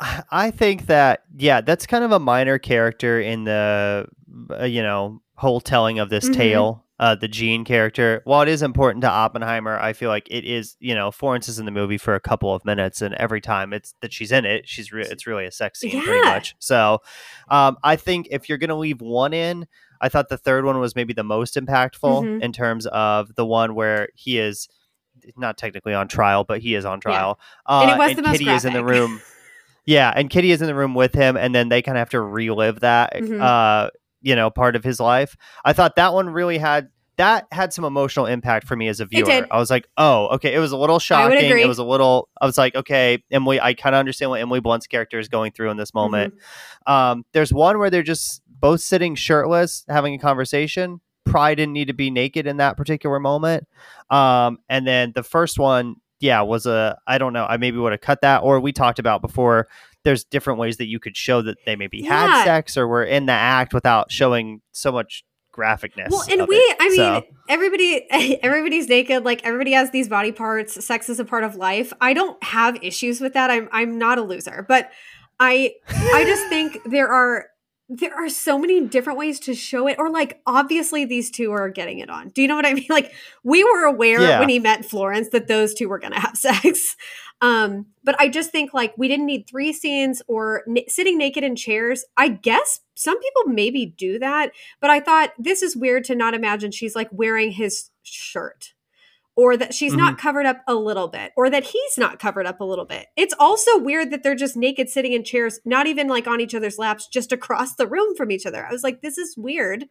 [SIGHS] I think that yeah, that's kind of a minor character in the uh, you know whole telling of this mm-hmm. tale. Uh, the Jean character, while it is important to Oppenheimer, I feel like it is you know Florence is in the movie for a couple of minutes, and every time it's that she's in it, she's re- it's really a sex scene yeah. pretty much. So, um, I think if you're gonna leave one in, I thought the third one was maybe the most impactful mm-hmm. in terms of the one where he is not technically on trial, but he is on trial. Yeah. Uh, and it was and the most Kitty graphic. is in the room. Yeah, and Kitty is in the room with him, and then they kind of have to relive that, mm-hmm. uh, you know, part of his life. I thought that one really had that had some emotional impact for me as a viewer. I was like, oh, okay. It was a little shocking. It was a little. I was like, okay, Emily. I kind of understand what Emily Blunt's character is going through in this moment. Mm-hmm. Um, there's one where they're just both sitting shirtless, having a conversation. Probably didn't need to be naked in that particular moment. Um, and then the first one, yeah, was a I don't know. I maybe would have cut that, or we talked about before. There's different ways that you could show that they maybe yeah. had sex or were in the act without showing so much graphicness. Well, and we, it. I mean, so. everybody, [LAUGHS] everybody's naked. Like everybody has these body parts. Sex is a part of life. I don't have issues with that. I'm, I'm not a loser, but I, I just think there are there are so many different ways to show it or like obviously these two are getting it on. Do you know what i [LAUGHS] mean? Like we were aware yeah. when he met florence that those two were going to have [LAUGHS] sex. Um but i just think like we didn't need three scenes or n- sitting naked in chairs. I guess some people maybe do that but i thought this is weird to not imagine she's like wearing his shirt or that she's mm-hmm. not covered up a little bit or that he's not covered up a little bit. It's also weird that they're just naked sitting in chairs, not even like on each other's laps, just across the room from each other. I was like, this is weird.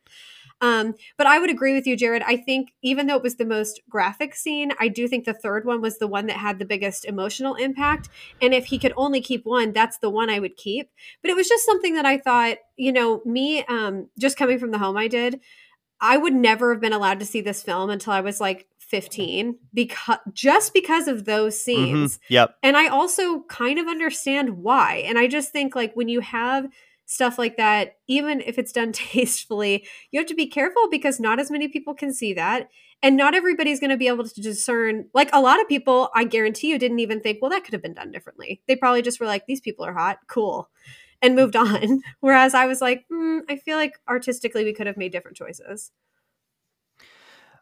Um, but I would agree with you, Jared. I think even though it was the most graphic scene, I do think the third one was the one that had the biggest emotional impact. And if he could only keep one, that's the one I would keep. But it was just something that I thought, you know, me um, just coming from the home I did, I would never have been allowed to see this film until I was like 15 because just because of those mm-hmm. scenes. Mm-hmm. Yep. And I also kind of understand why. And I just think like when you have stuff like that, even if it's done [LAUGHS] tastefully, you have to be careful because not as many people can see that. And not everybody's going to be able to discern. Like a lot of people, I guarantee you didn't even think, well, that could have been done differently. They probably just were like, these people are hot. Cool. And moved [LAUGHS] on. Whereas I was like, mm, I feel like artistically we could have made different choices.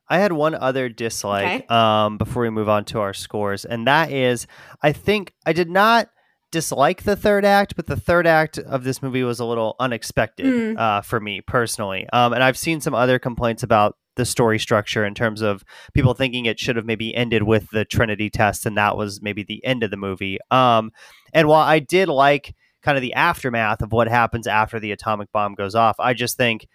I had one other dislike okay. um, before we move on to our scores, and that is I think I did not dislike the third act, but the third act of this movie was a little unexpected mm. uh, for me personally. Um, and I've seen some other complaints about the story structure in terms of people thinking it should have maybe ended with the Trinity test, and that was maybe the end of the movie. Um, and while I did like kind of the aftermath of what happens after the atomic bomb goes off, I just think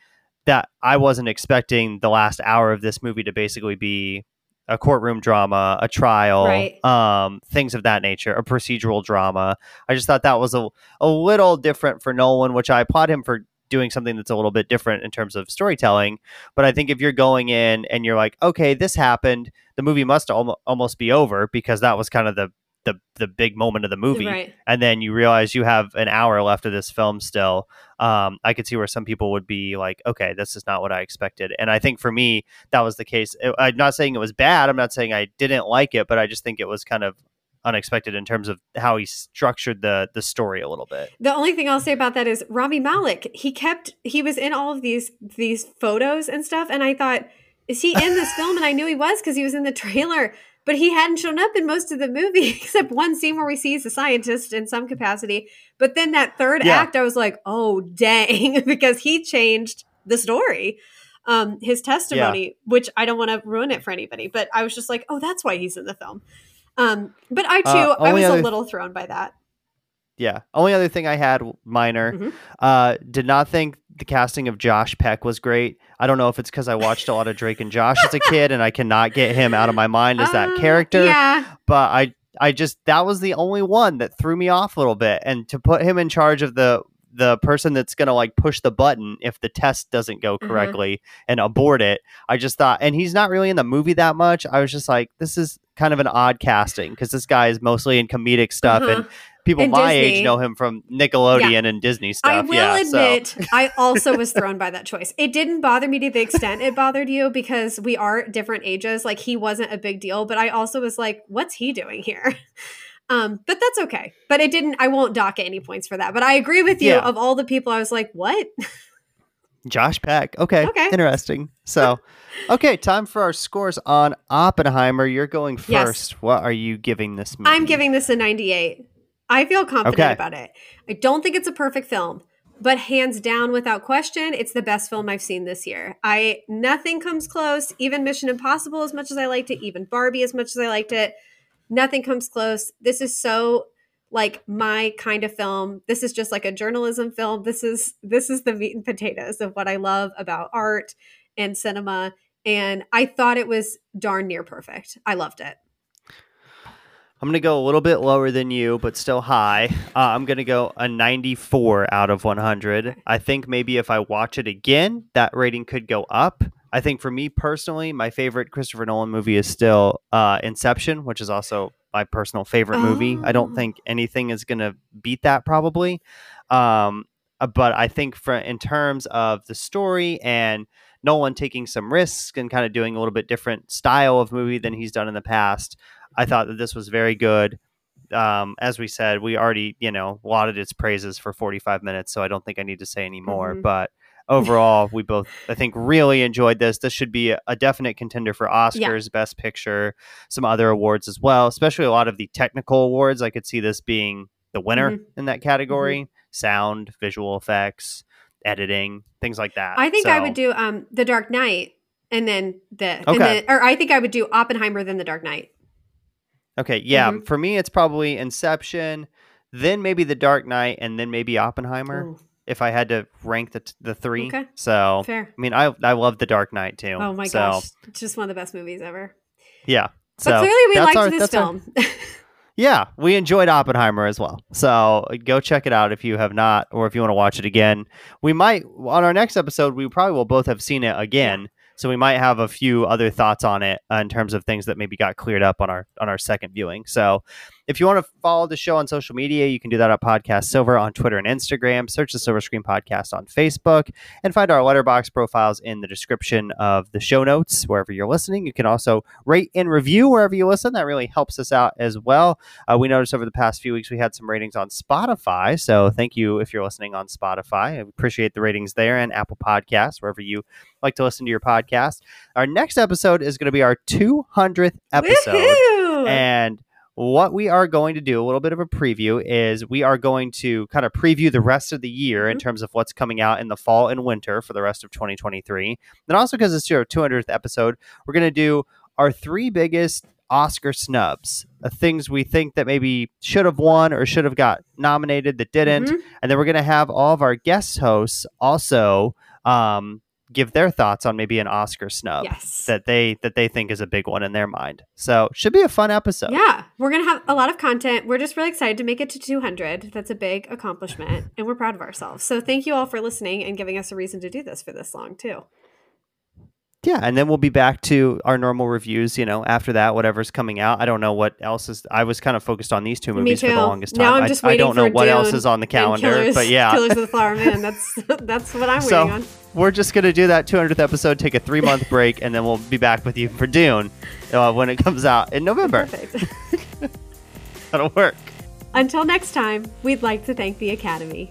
that I wasn't expecting the last hour of this movie to basically be a courtroom drama, a trial, right. um, things of that nature, a procedural drama. I just thought that was a, a little different for Nolan, which I applaud him for doing something that's a little bit different in terms of storytelling. But I think if you're going in and you're like, okay, this happened, the movie must al- almost be over because that was kind of the the the big moment of the movie right. and then you realize you have an hour left of this film still um, i could see where some people would be like okay this is not what i expected and i think for me that was the case i'm not saying it was bad i'm not saying i didn't like it but i just think it was kind of unexpected in terms of how he structured the the story a little bit. The only thing I'll say about that is Rami Malek. He kept he was in all of these these photos and stuff, and I thought, is he in this film? And I knew he was because he was in the trailer but he hadn't shown up in most of the movie [LAUGHS] except one scene where we see he's a scientist in some capacity. But then that third yeah. act, I was like, oh, dang, [LAUGHS] because he changed the story. Um, his testimony, yeah. which I don't want to ruin it for anybody, but I was just like, oh, that's why he's in the film. Um, but I uh, too, uh, I was a little thrown by that. Yeah. Only other thing I had minor, mm-hmm. uh, did not think the casting of Josh Peck was great. I don't know if it's because I watched a lot of Drake and Josh as a kid and I cannot get him out of my mind as that uh, [LAUGHS] character. Yeah. But I I just that was the only one that threw me off a little bit. And to put him in charge of the the person that's going to like push the button if the test doesn't go Mhm. correctly and abort it. I just thought, and he's not really in the movie that much. I was just like, this is kind of an odd casting because this guy is mostly in comedic stuff, and Uh-huh. People And my Disney. age know him from Nickelodeon and Disney stuff. I will yeah, so- admit, I also was [LAUGHS] thrown by that choice. It didn't bother me to the extent it bothered you because we are different ages. Like he wasn't a big deal, but I also was like, what's he doing here? [LAUGHS] Um, but that's okay. But it didn't. I won't dock any points for that. But I agree with you. Yeah. Of all the people, I was like, what? [LAUGHS] Josh Peck. Okay. Okay. Interesting. So, okay, time for our scores on Oppenheimer. You're going first. Yes. What are you giving this movie? I'm giving this a 98. I feel confident Okay. about it. I don't think it's a perfect film, but hands down, without question, it's the best film I've seen this year. I nothing comes close. Even Mission Impossible, as much as I liked it, even Barbie, as much as I liked it, nothing comes close. This is so like my kind of film. This is just like a journalism film. This is this is the meat and potatoes of what I love about art and cinema. And I thought it was darn near perfect. I loved it. I'm going to go a little bit lower than you, but still high. Uh, I'm going to go a 94 out of 100. I think maybe if I watch it again, that rating could go up. I think for me personally, my favorite Christopher Nolan movie is still uh, Inception, which is also my personal favorite movie. I don't Oh. think anything is going to beat that probably. Um, uh, but I think for in terms of the story and Nolan taking some risks and kind of doing a little bit different style of movie than he's done in the past, I thought that this was very good. Um, as we said, we already, you know, lauded its praises for 45 minutes, so I don't think I need to say any more. Mhm. But overall, we both, I think, really enjoyed this. This should be a, a definite contender for Oscars, Best Picture, some other awards as well, especially a lot of the technical awards. I could see this being the winner Mhm. in that category sound, visual effects, editing, things like that. I think I would do um the Dark Knight and then the and Okay. then, or I think I would do Oppenheimer then the Dark Knight. Okay, yeah. Mhm. For me, it's probably Inception, then maybe The Dark Knight, and then maybe Oppenheimer. Ooh, If I had to rank the t- the three, Okay. so fair. I mean, I I love The Dark Knight too. Oh my so, gosh, it's just one of the best movies ever. yeah. But So clearly, we liked our- this that's our- film. [LAUGHS] yeah, we enjoyed Oppenheimer as well. So go check it out if you have not, or if you want to watch it again. We might on our next episode. We probably will both have seen it again, so we might have a few other thoughts on it uh, in terms of things that maybe got cleared up on our on our second viewing. So if you want to follow the show on social media, you can do that at Podcast Silver on Twitter and Instagram. Search the Silver Screen Podcast on Facebook and find our Letterboxd profiles in the description of the show notes wherever you're listening. You can also rate and review wherever you listen. That really helps us out as well. Uh, we noticed over the past few weeks we had some ratings on Spotify. So thank you if you're listening on Spotify. I appreciate the ratings there and Apple Podcasts, wherever you like to listen to your podcast. Our next episode is going to be our 200th episode. Woohoo! And what we are going to do, a little bit of a preview, is we are going to kind of preview the rest of the year in Mhm. terms of what's coming out in the fall and winter for the rest of 2023. Then also because it's your 200th episode, we're going to do our three biggest Oscar snubs, uh, things we think that maybe should have won or should have got nominated that didn't. Mhm. And then we're going to have all of our guest hosts also um, give their thoughts on maybe an Oscar snub yes. that they that they think is a big one in their mind. So should be a fun episode. yeah, we're gonna have a lot of content. We're just really excited to make it to 200. That's a big accomplishment, and we're proud of ourselves. So thank you all for listening and giving us a reason to do this for this long too. Yeah, and then we'll be back to our normal reviews. You know, after that, whatever's coming out. I don't know what else is. I was kind of focused on these two movies for the longest time. Now I'm I- just I, waiting don't know what else Dune is on the calendar, Killers, but yeah, Killers of the Flower Moon. [LAUGHS] That's that's what I'm So- waiting on. we're just gonna do that 200th episode, take a three month [LAUGHS] break, and then we'll be back with you for Dune uh, when it comes out in November. Perfect. [LAUGHS] That'll work. Until next time, we'd like to thank the Academy.